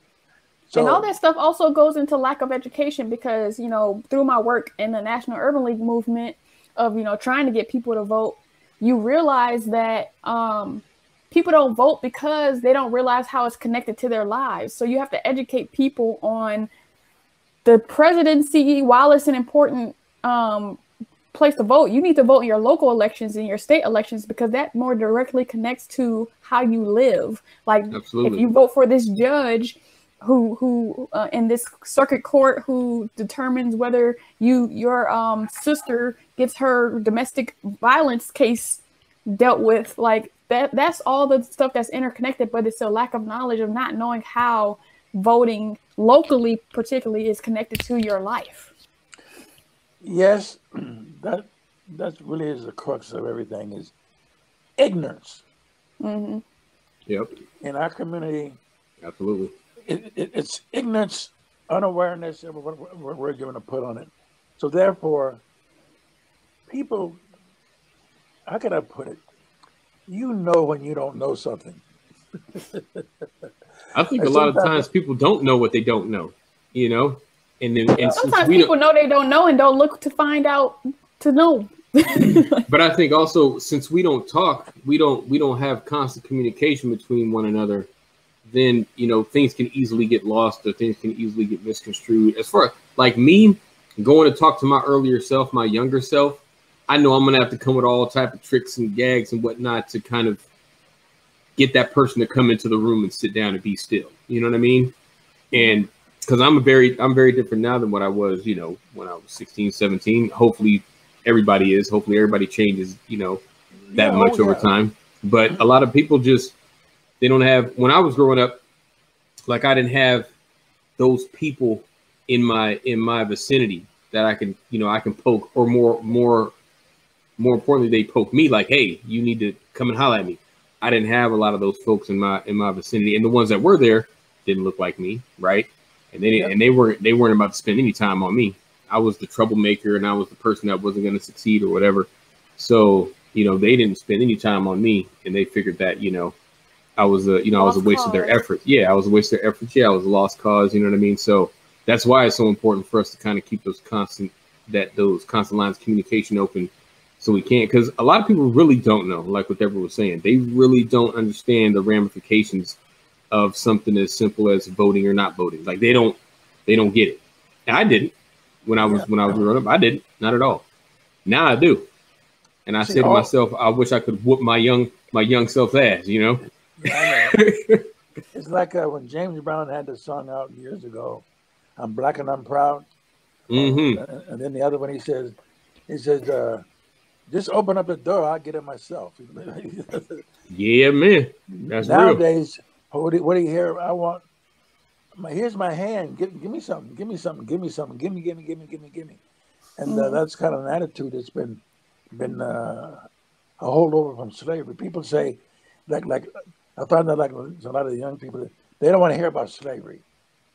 So and all that stuff also goes into lack of education because you know through my work in the national urban league movement of you know trying to get people to vote you realize that um, people don't vote because they don't realize how it's connected to their lives so you have to educate people on the presidency while it's an important um, place to vote you need to vote in your local elections and your state elections because that more directly connects to how you live. Like if you vote for this judge who who uh, in this circuit court who determines whether you your um sister gets her domestic violence case dealt with like that that's all the stuff that's interconnected but it's a lack of knowledge of not knowing how voting locally particularly is connected to your life Yes, [CLEARS THROAT] that that really is the crux of everything is ignorance hmm Yep. in our community. Absolutely. It, it, it's ignorance, unawareness, and what what- what we're given to put on it. So therefore, people, how can I put it? You know when you don't know something. I think a lot of times people don't know what they don't know, you know, and then and sometimes people know they don't know and don't look to find out to know [LAUGHS] but I think also since we don't talk, we don't we don't have constant communication between one another. Then you know things can easily get lost or things can easily get misconstrued. As far like me going to talk to my earlier self, my younger self, I know I'm gonna have to come with all type of tricks and gags and whatnot to kind of get that person to come into the room and sit down and be still. You know what I mean? And because I'm a very I'm very different now than what I was, you know, when I was 16, 17. Hopefully everybody is. Hopefully everybody changes, you know, that Yeah, much oh, over time. But a lot of people just they don't have when I was growing up, like I didn't have those people in my in my vicinity that I can, you know, I can poke or more more more importantly, they poke me like, hey, you need to come and holler at me. I didn't have a lot of those folks in my in my vicinity, and the ones that were there didn't look like me, right? And they Yep. and they weren't they weren't about to spend any time on me. I was the troublemaker, and I was the person that wasn't going to succeed or whatever. So you know, they didn't spend any time on me, and they figured that you know, I was a you know I was a Lost waste of their cause. effort. Yeah, I was a waste of their effort. Yeah, I was a lost cause. You know what I mean? So that's why it's so important for us to kind of keep those constant that those constant lines of communication open so we can't because a lot of people really don't know like what Deborah was saying. They really don't understand the ramifications of something as simple as voting or not voting. Like they don't they don't get it. And i didn't. When i was Yeah. when i was growing up i didn't. Not at all. Now i do. And i See, say to all- myself i wish i could whoop my young my young self's ass you know? [LAUGHS] It's like uh, when James Brown had the song out years ago, "I'm Black and I'm Proud," hmm and, and then the other one he says, he says, uh, "Just open up the door, I'll get it myself." yeah man that's real Nowadays, what do, what do you hear? I want. My, here's my hand. Give, give me something. Give me something. Give me something. Give me. Give me. Give me. Give me. Give me. And uh, Mhm. that's kind of an attitude that's been been uh, a holdover from slavery. People say, like like I find that like a lot of the young people, they don't want to hear about slavery,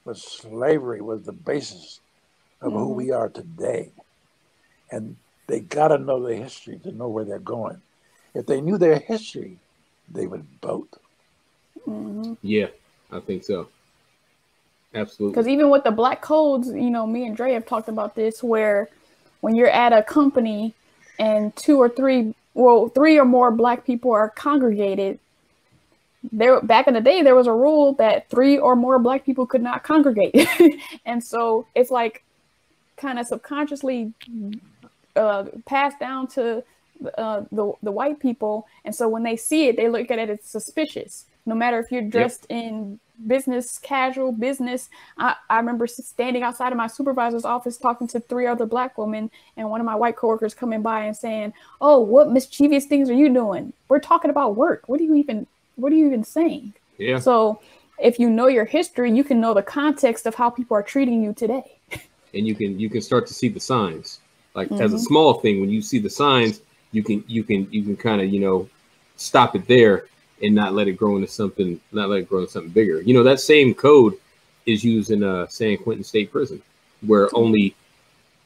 but slavery was the basis of who Mhm. we are today, and they got to know their history to know where they're going. If they knew their history, they would vote. Mhm. yeah i think so absolutely Because even with the black codes, you know, me and Dre have talked about this where when you're at a company and two or three, well, three or more black people are congregated, there back in the day there was a rule that three or more black people could not congregate. [LAUGHS] and so it's like kind of subconsciously uh, passed down to uh, the the white people, and so when they see it, they look at it as suspicious. No matter if you're dressed in business casual, business. I, I remember standing outside of my supervisor's office talking to three other black women, and one of my white coworkers coming by and saying, "Oh, what mischievous things are you doing? We're talking about work. What are you even? What are you even saying?" yeah So, if you know your history, you can know the context of how people are treating you today. [LAUGHS] and you can you can start to see the signs like as a Mhm. small thing when you see the signs you can you can you can kind of you know stop it there and not let it grow into something not let it grow into something bigger. You know that same code is used in uh san quentin state prison where only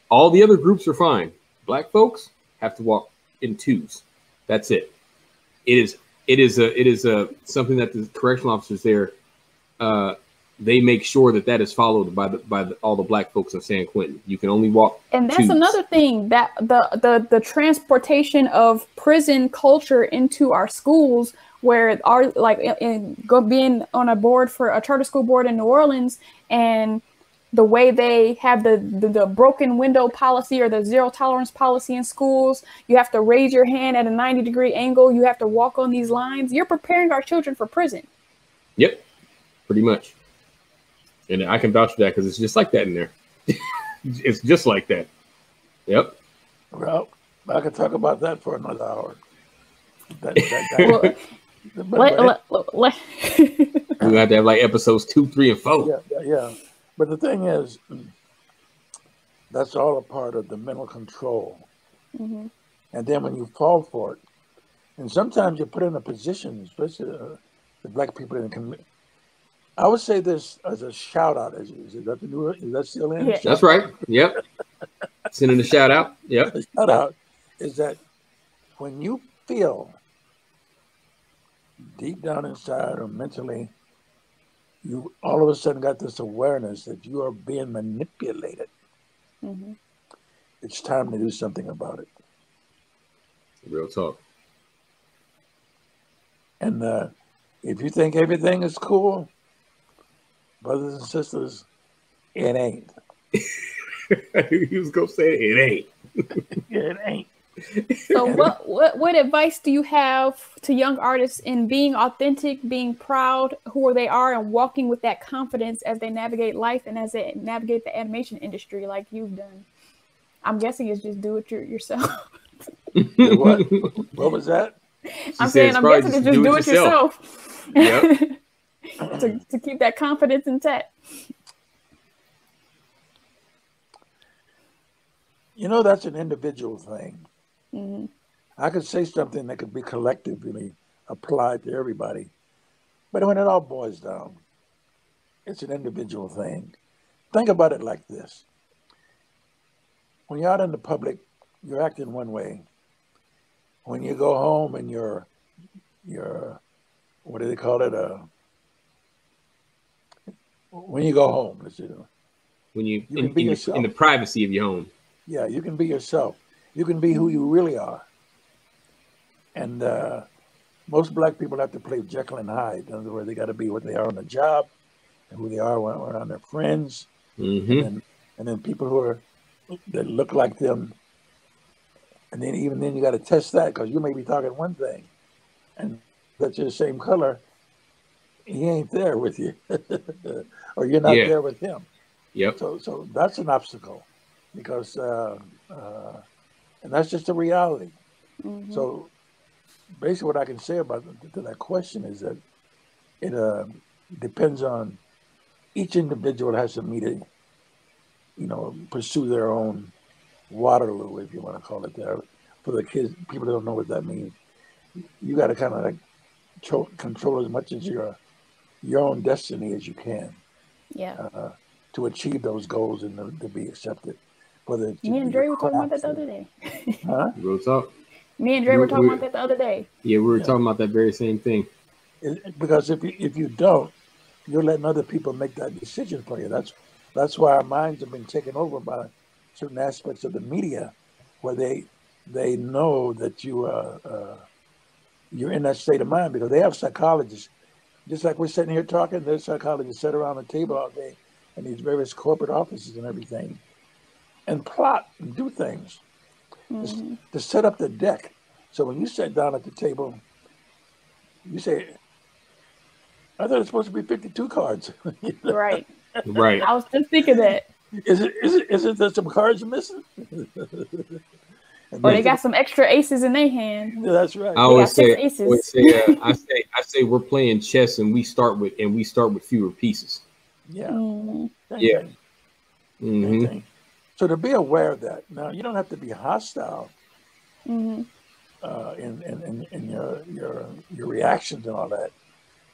all the other groups are fine. Black folks have to walk in twos. That's it. It is it is a it is a something that the correctional officers there uh they make sure that that is followed by the by the, all the black folks in San Quentin. You can only walk. And that's another thing that the, the the transportation of prison culture into our schools, where our like in, in go, being on a board for a charter school board in New Orleans, and the way they have the, the the broken window policy or the zero tolerance policy in schools, you have to raise your hand at a ninety degree angle. You have to walk on these lines. You're preparing our children for prison. Yep, pretty much. And I can vouch for that because it's just like that in there. [LAUGHS] it's just like that. Yep. Well, I could talk about that for another hour. That, that, [LAUGHS] Well, but- let, but- let, let, [LAUGHS] We have to have like episodes two, three, and four. yeah, yeah, yeah. But the thing is, that's all a part of the mental control. Mhm. And then when you fall for it, and sometimes you're put in a position, especially uh, the black people in the community. I would say this as a shout out. Is, is that the new? Is that still in? Yeah. That's right. Yep. Sending a shout out. Yep. The shout out is that when you feel deep down inside or mentally, you all of a sudden got this awareness that you are being manipulated. Mm-hmm. It's time to do something about it. Real talk. And uh, if you think everything is cool, brothers and sisters, it ain't. [LAUGHS] he was gonna say it ain't. [LAUGHS] It ain't. So what, what what advice do you have to young artists in being authentic, being proud who they are, and walking with that confidence as they navigate life and as they navigate the animation industry like you've done? I'm guessing it's just do it your, yourself. What? [LAUGHS] what was that? She I'm saying I'm guessing it's just do it yourself. Yep. To, to keep that confidence intact. You know, that's an individual thing. hmm I could say something that could be collectively applied to everybody. But when it all boils down, it's an individual thing. Think about it like this. When you're out in the public, you're acting one way. When you go home and you're, you're, what do they call it? Uh, when you go home. When you, You in, can be in, the, yourself. in the privacy of your home. Yeah, you can be yourself. You can be who you really are. And uh, most black people have to play Jekyll and Hyde. In other words, they got to be what they are on the job, and who they are when around their friends, hmm and and then people who are that look like them. And then even then, you got to test that because you may be talking one thing, and that's your same color. He ain't there with you, [LAUGHS] or you're not Yeah. there with him. Yep. So, so that's an obstacle because, uh, uh, and that's just a reality. Mhm. So, basically, what I can say about th- to that question is that it uh, depends on each individual has to meet a, you know, pursue their own Waterloo, if you want to call it that. For the kids, people don't know what that means, you got to kind of like control as much as your your own destiny as you can yeah. uh, to achieve those goals and to, to be accepted. Whether it's Me and your Dre were talking about that the other day. Huh? Real talk. Me and Dre were We're- talking we're- about that the other day. Yeah, we were Yeah. talking about that very same thing. It- because if you, if you don't, you're letting other people make that decision for you. That's that's why our minds have been taken over by certain aspects of the media, where they they know that you uh, uh, you're in that state of mind because they have psychologists. Just like we're sitting here talking, there's psychologists sit around the table all day in these various corporate offices and everything, and plot and do things just Mhm. to set up the deck. So when you sit down at the table, you say, I thought it's supposed to be 52 cards. [LAUGHS] Right. Right. I was just thinking that. is it, is it, isn't there some cards missing? [LAUGHS] And Or they got some extra aces in their hand. Yeah, that's right. I always say, aces. I always say, uh, I say, I say, we're playing chess, and we start with, and we start with fewer pieces. yeah. Mhm. Yeah. thing, hmm. So to be aware of that, now you don't have to be hostile Mhm. uh, in, in, in, in your, your, your reactions and all that.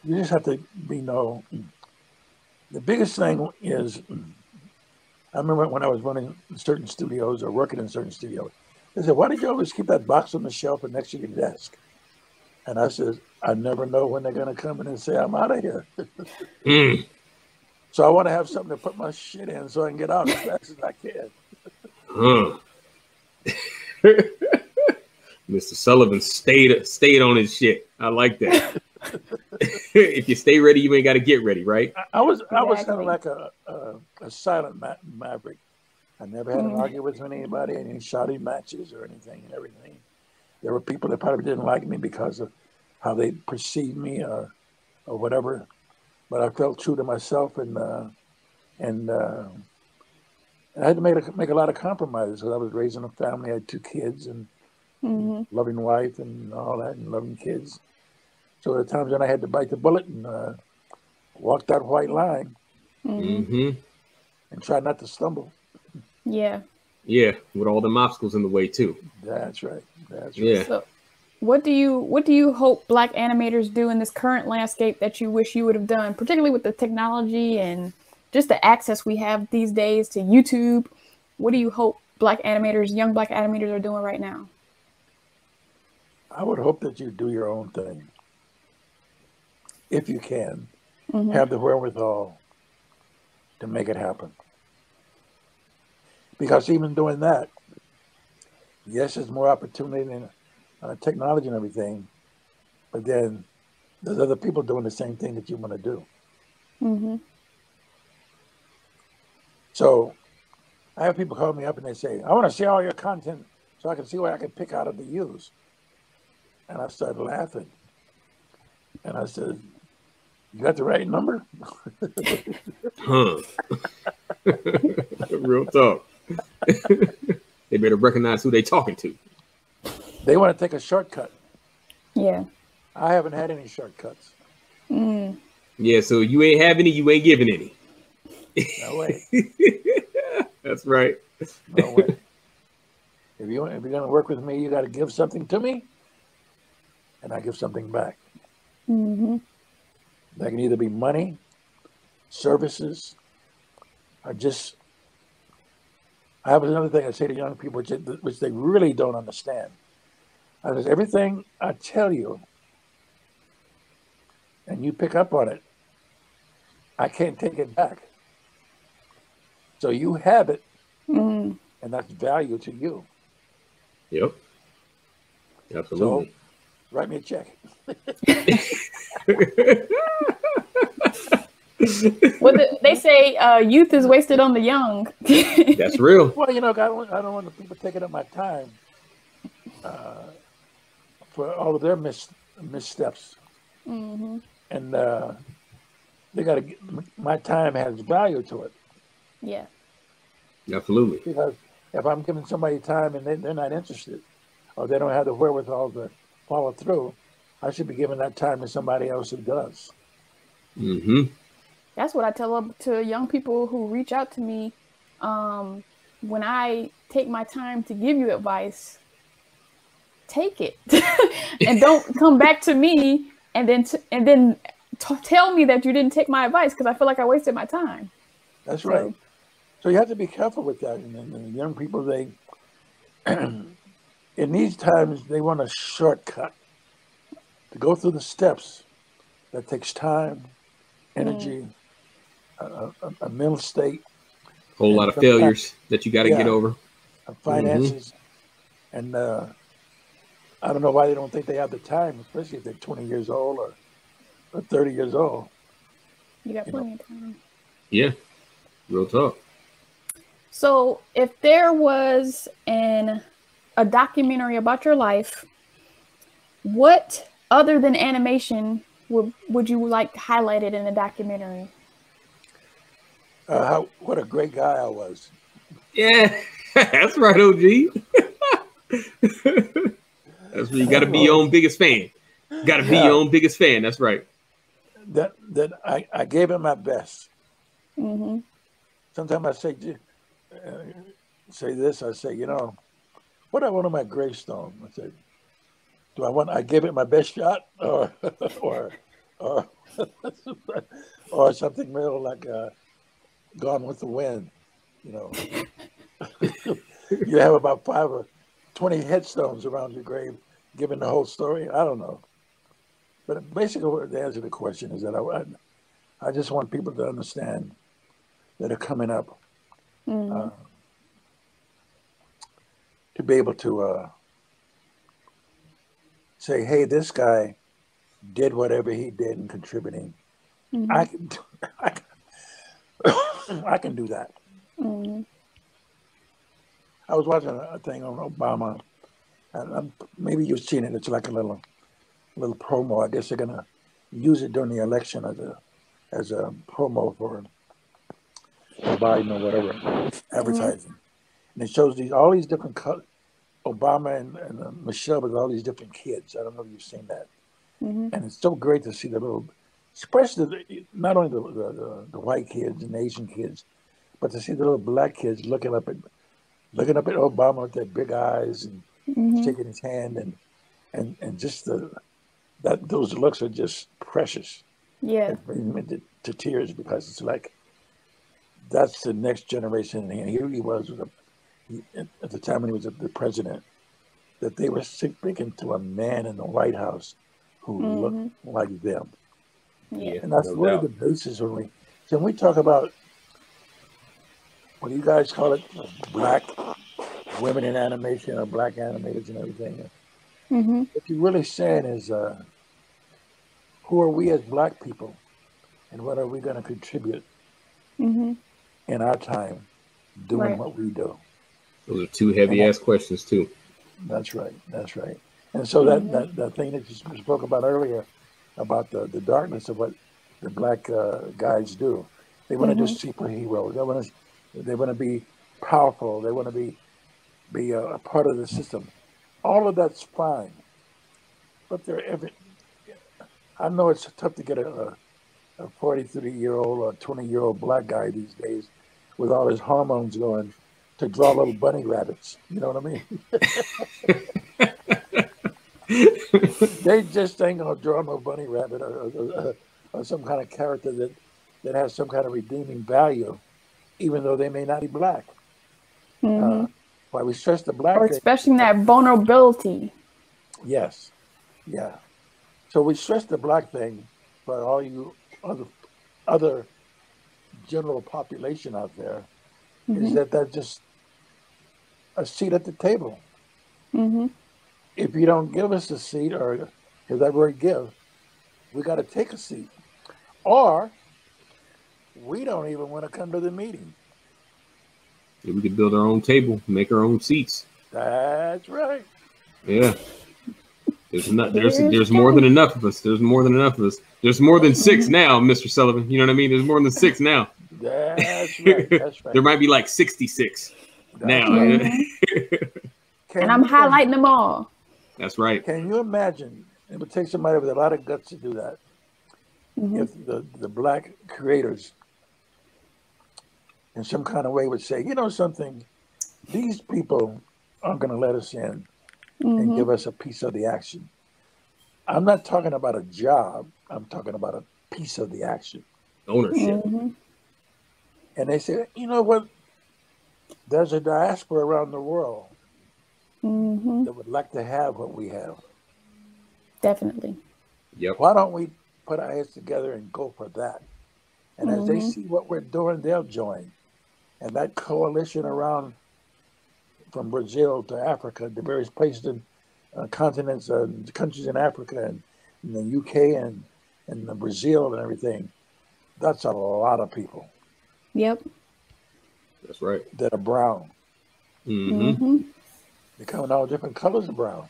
You just have to be know. The biggest thing is, I remember when I was running certain studios or working in certain studios, they said, "Why did you always keep that box on the shelf and next to your desk?" And I said, "I never know when they're going to come in and say I'm out of here, [LAUGHS] Mm. so I want to have something to put my shit in so I can get out as fast as I can." [LAUGHS] Huh. Mr. Sullivan stayed stayed on his shit. I like that. [LAUGHS] if you stay ready, you ain't got to get ready, right? I, I was I was kind of like a, a, a silent ma- maverick. I never had an Mhm. argument with anybody, any shouting matches or anything and everything. There were people that probably didn't like me because of how they perceived me or or whatever. But I felt true to myself, and uh, and uh, I had to make a, make a lot of compromises because I was raising a family. I had two kids and hmm loving wife and all that, and loving kids. So there were times when I had to bite the bullet and uh, walk that white line hmm hmm and try not to stumble. Yeah. Yeah, with all them obstacles in the way too. That's right. That's right. Yeah. So, what do you what do you hope black animators do in this current landscape that you wish you would have done, particularly with the technology and just the access we have these days to YouTube? What do you hope black animators, young black animators, are doing right now? I would hope that you do your own thing. If you can, Mhm. have the wherewithal to make it happen. Because even doing that, yes, there's more opportunity in uh, technology and everything, but then there's other people doing the same thing that you want to do. Mm-hmm. So I have people call me up and they say, I want to see all your content so I can see what I can pick out of the use. And I started laughing. And I said, You got the right number? [LAUGHS] Huh. [LAUGHS] Real talk. [LAUGHS] they better recognize who they talking to. They want to take a shortcut. Yeah. I haven't had any shortcuts. Mm. Yeah, so you ain't having any, you ain't giving any. No way. [LAUGHS] That's right. No way. If, you, if you're going to work with me, you got to give something to me, and I give something back. Mm-hmm. That can either be money, services, or just. I have another thing I say to young people, which, which they really don't understand. I says, everything I tell you, and you pick up on it, I can't take it back. So you have it, Mm. and that's value to you. Yep. Absolutely. Write me a check. [LAUGHS] [LAUGHS] [LAUGHS] Well, the, they say uh, youth is wasted on the young. [LAUGHS] That's real. Well, you know, I don't, I don't want the people taking up my time uh, for all of their mis- missteps. hmm And uh, they got to, my time has value to it. Yeah. Absolutely. Because if I'm giving somebody time and they, they're not interested or they don't have the wherewithal to follow through, I should be giving that time to somebody else who does. hmm That's what I tell up to young people who reach out to me. Um, when I take my time to give you advice, take it, [LAUGHS] and don't [LAUGHS] come back to me and then t- and then t- tell me that you didn't take my advice because I feel like I wasted my time. That's So- right. So you have to be careful with that. And, and, young people, they, [CLEARS THROAT] in these times, they want a shortcut to go through the steps. That takes time, energy, a, a, a mental state, A Whole lot of failures that you got to get Yeah. over. uh, finances, and uh, I don't know why they don't think they have the time, especially if they're 20 years old or, or 30 years old. You got You know. plenty of time. Yeah. Real talk. So, if there was an a documentary about your life, what other than animation would would you like highlighted in the documentary? Uh, how, what a great guy I was. Yeah. [LAUGHS] That's right, OG. [LAUGHS] That's where you got to be your own biggest fan. Got to be Yeah. your own biggest fan. That's right. That, that I, I gave it my best. hmm sometimes I say, uh, say this. I say, you know, what I want on my gravestone. I say, do I want? I gave it my best shot, or [LAUGHS] or or or something real like uh, Gone with the Wind. You know, [LAUGHS] you have about five or twenty headstones around your grave, giving the whole story. I don't know, but basically, what the answer to the question is that I, I, I just want people to understand that are coming up hmm uh, to be able to uh, say, "Hey, this guy did whatever he did in contributing. hmm I can, [LAUGHS] I can, I can do that." hmm I was watching a thing on Obama, and um, maybe you've seen it. It's like a little, little promo. I guess they're gonna use it during the election as a, as a promo for Biden or whatever advertising, and it shows these all these different colors. Obama and, and uh, Michelle with all these different kids. I don't know if you've seen that, Mhm. and it's so great to see the little, especially the, not only the, the, the, white kids and Asian kids, but to see the little black kids looking up at looking up at Obama with their big eyes and Mhm. shaking his hand and and and just the that those looks are just precious. Yeah. It brings me to, to tears because it's like that's the next generation. And here he was with a, he, at the time when he was the president, that they were speaking to a man in the White House who Mhm. looked like them. Yeah. And that's no one of doubt. the basis when we so when we talk about what do you guys call it? Black women in animation or black animators and everything. Mm-hmm. What you're really saying is uh, who are we as black people and what are we going to contribute Mm-hmm. in our time doing Right. what we do? Those are two heavy ass questions too. That's right. That's right. And so that, that, that thing that you spoke about earlier about the, the darkness of what the black uh, guys do, they want to do superheroes. They want to they want to be powerful. They want to be be a, a part of the system. All of that's fine, but they're every. I know it's tough to get a, a, a 43 year old or 20 year old black guy these days with all his hormones going to draw little bunny rabbits. You know what I mean? [LAUGHS] [LAUGHS] [LAUGHS] they just ain't gonna draw no bunny rabbit or, or, or, or some kind of character that, that has some kind of redeeming value, even though they may not be black. Mm-hmm. Uh, why we stress the black or thing- expressing that vulnerability. Yes, yeah. So we stress the black thing but all you other other general population out there is Mhm. that that's just a seat at the table. Mm-hmm. If you don't give us a seat, or if that word give, we got to take a seat, or we don't even want to come to the meeting. We could build our own table, make our own seats. That's right. Yeah. There's not there's There's there's more than enough of us. There's more than enough of us. There's more than six mm-hmm. now, Mr. Sullivan. You know what I mean? There's more than six now. That's right. [LAUGHS] That's right. There might be like 66 That's now. right. [LAUGHS] And I'm highlighting them all. That's right. Can you imagine? It would take somebody with a lot of guts to do that. Mhm. If the, the black creators, in some kind of way, would say, you know something, these people aren't going to let us in and Mhm. give us a piece of the action. I'm not talking about a job. I'm talking about a piece of the action. Ownership. Mhm. And they say, you know what? There's a diaspora around the world Mhm. that would like to have what we have. Definitely. Yep. Why don't we put our heads together and go for that? And as they Mhm. see what we're doing, they'll join. And that coalition around from Brazil to Africa, the various places in uh, continents and countries in Africa and in the UK and, and the Brazil and everything, that's a lot of people Yep. That's right. that are brown. hmm hmm They come in all different colors of brown.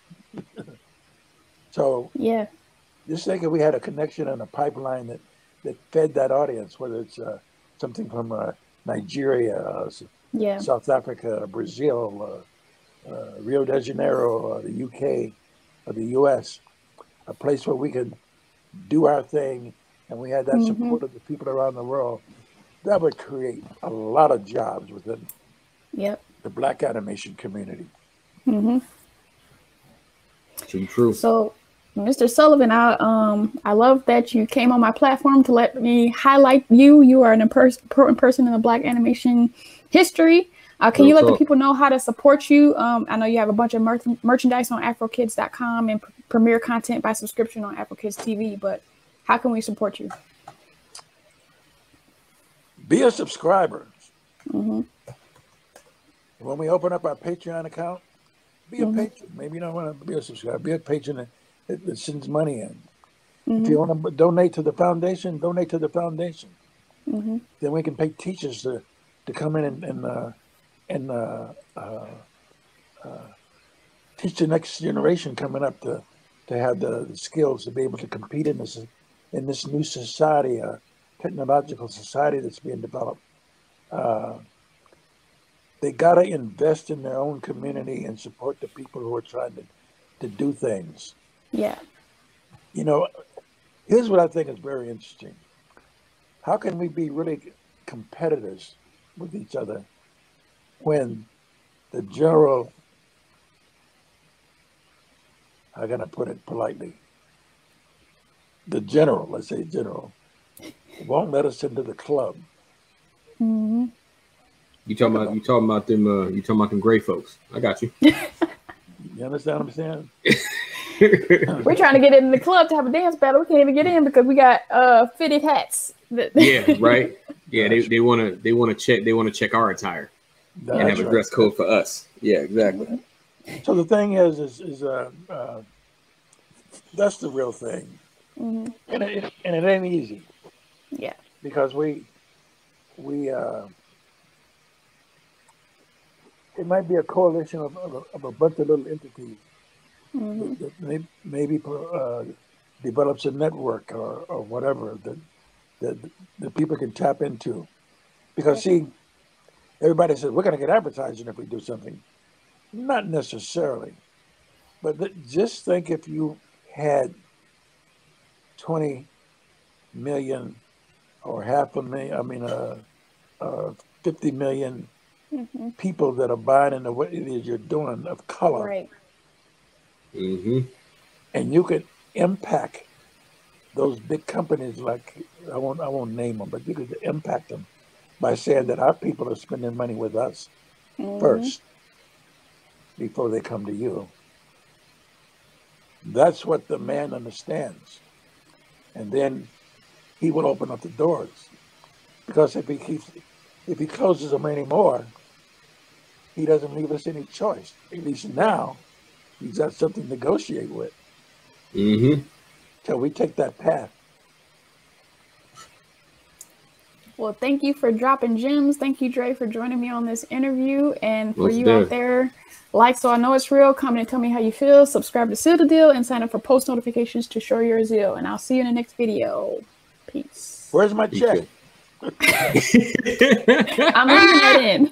[LAUGHS] so Yeah. just think if we had a connection and a pipeline that, that fed that audience, whether it's uh, something from uh, Nigeria, uh, Yeah. South Africa, Brazil, uh, uh, Rio de Janeiro, the UK, or the US, a place where we could do our thing and we had that Mhm. support of the people around the world, that would create a lot of jobs within Yep. the black animation community. Hmm True. True. So, Mr. Sullivan, I um I love that you came on my platform to let me highlight you. You are an important person in the Black animation history. Uh, can Real you let the people know how to support you? Um, I know you have a bunch of mer- merchandise on AfroKids.com and pr- premiere content by subscription on AfroKids TV. But how can we support you? Be a subscriber. Mm-hmm. When we open up our Patreon account, be a Mhm. patron. Maybe you don't want to be a subscriber. Be a patron that, that, sends money in. hmm If you want to donate to the foundation, donate to the foundation. hmm Then we can pay teachers to, to come in and and, uh, and uh, uh, uh, teach the next generation coming up to to have the, the skills to be able to compete in this in this new society, uh, technological society that's being developed. They got to invest in their own community and support the people who are trying to, to do things. Yeah. You know, here's what I think is very interesting. How can we be really competitors with each other when the general, how can I put it politely? The general, let's say general, won't let us into the club. hmm You talking about you talking about them uh you talking about them gray folks. I got you. [LAUGHS] You understand what I'm saying? [LAUGHS] We're trying to get in the club to have a dance battle. We can't even get in because we got uh fitted hats. that- [LAUGHS] yeah, right. Yeah, they, they wanna they wanna check they wanna check our attire and have That's a dress code for us. Yeah, exactly. So the thing is, is, is uh, uh, that's the real thing, Mhm. and it, and it ain't easy Yeah. because we we uh, it might be a coalition of, of, a, of a bunch of little entities Mhm. that may, maybe uh, develops a network or, or whatever that, that that people can tap into. Because see, everybody says we're going to get advertising if we do something. Not necessarily, but th- just think if you had twenty million or half a million, I mean, uh, uh, fifty million Mhm. people that are buying into what it is you're doing of color Right. hmm and you could impact those big companies like I won't I won't name them, but you could impact them by saying that our people are spending money with us Mhm. first before they come to you. That's what the man understands, and then he will open up the doors. Because if he keeps if he closes them anymore, he doesn't leave us any choice. At least now, he's got something to negotiate with. Mm-hmm. till we take that path. Well, thank you for dropping gems. Thank you, Dre, for joining me on this interview. And for Most you out there, like so I know it's real. Comment and tell me how you feel. Subscribe to Seal the Deal and sign up for post notifications to show your zeal. And I'll see you in the next video. Peace. Where's my check? [LAUGHS] I'm leaving that in.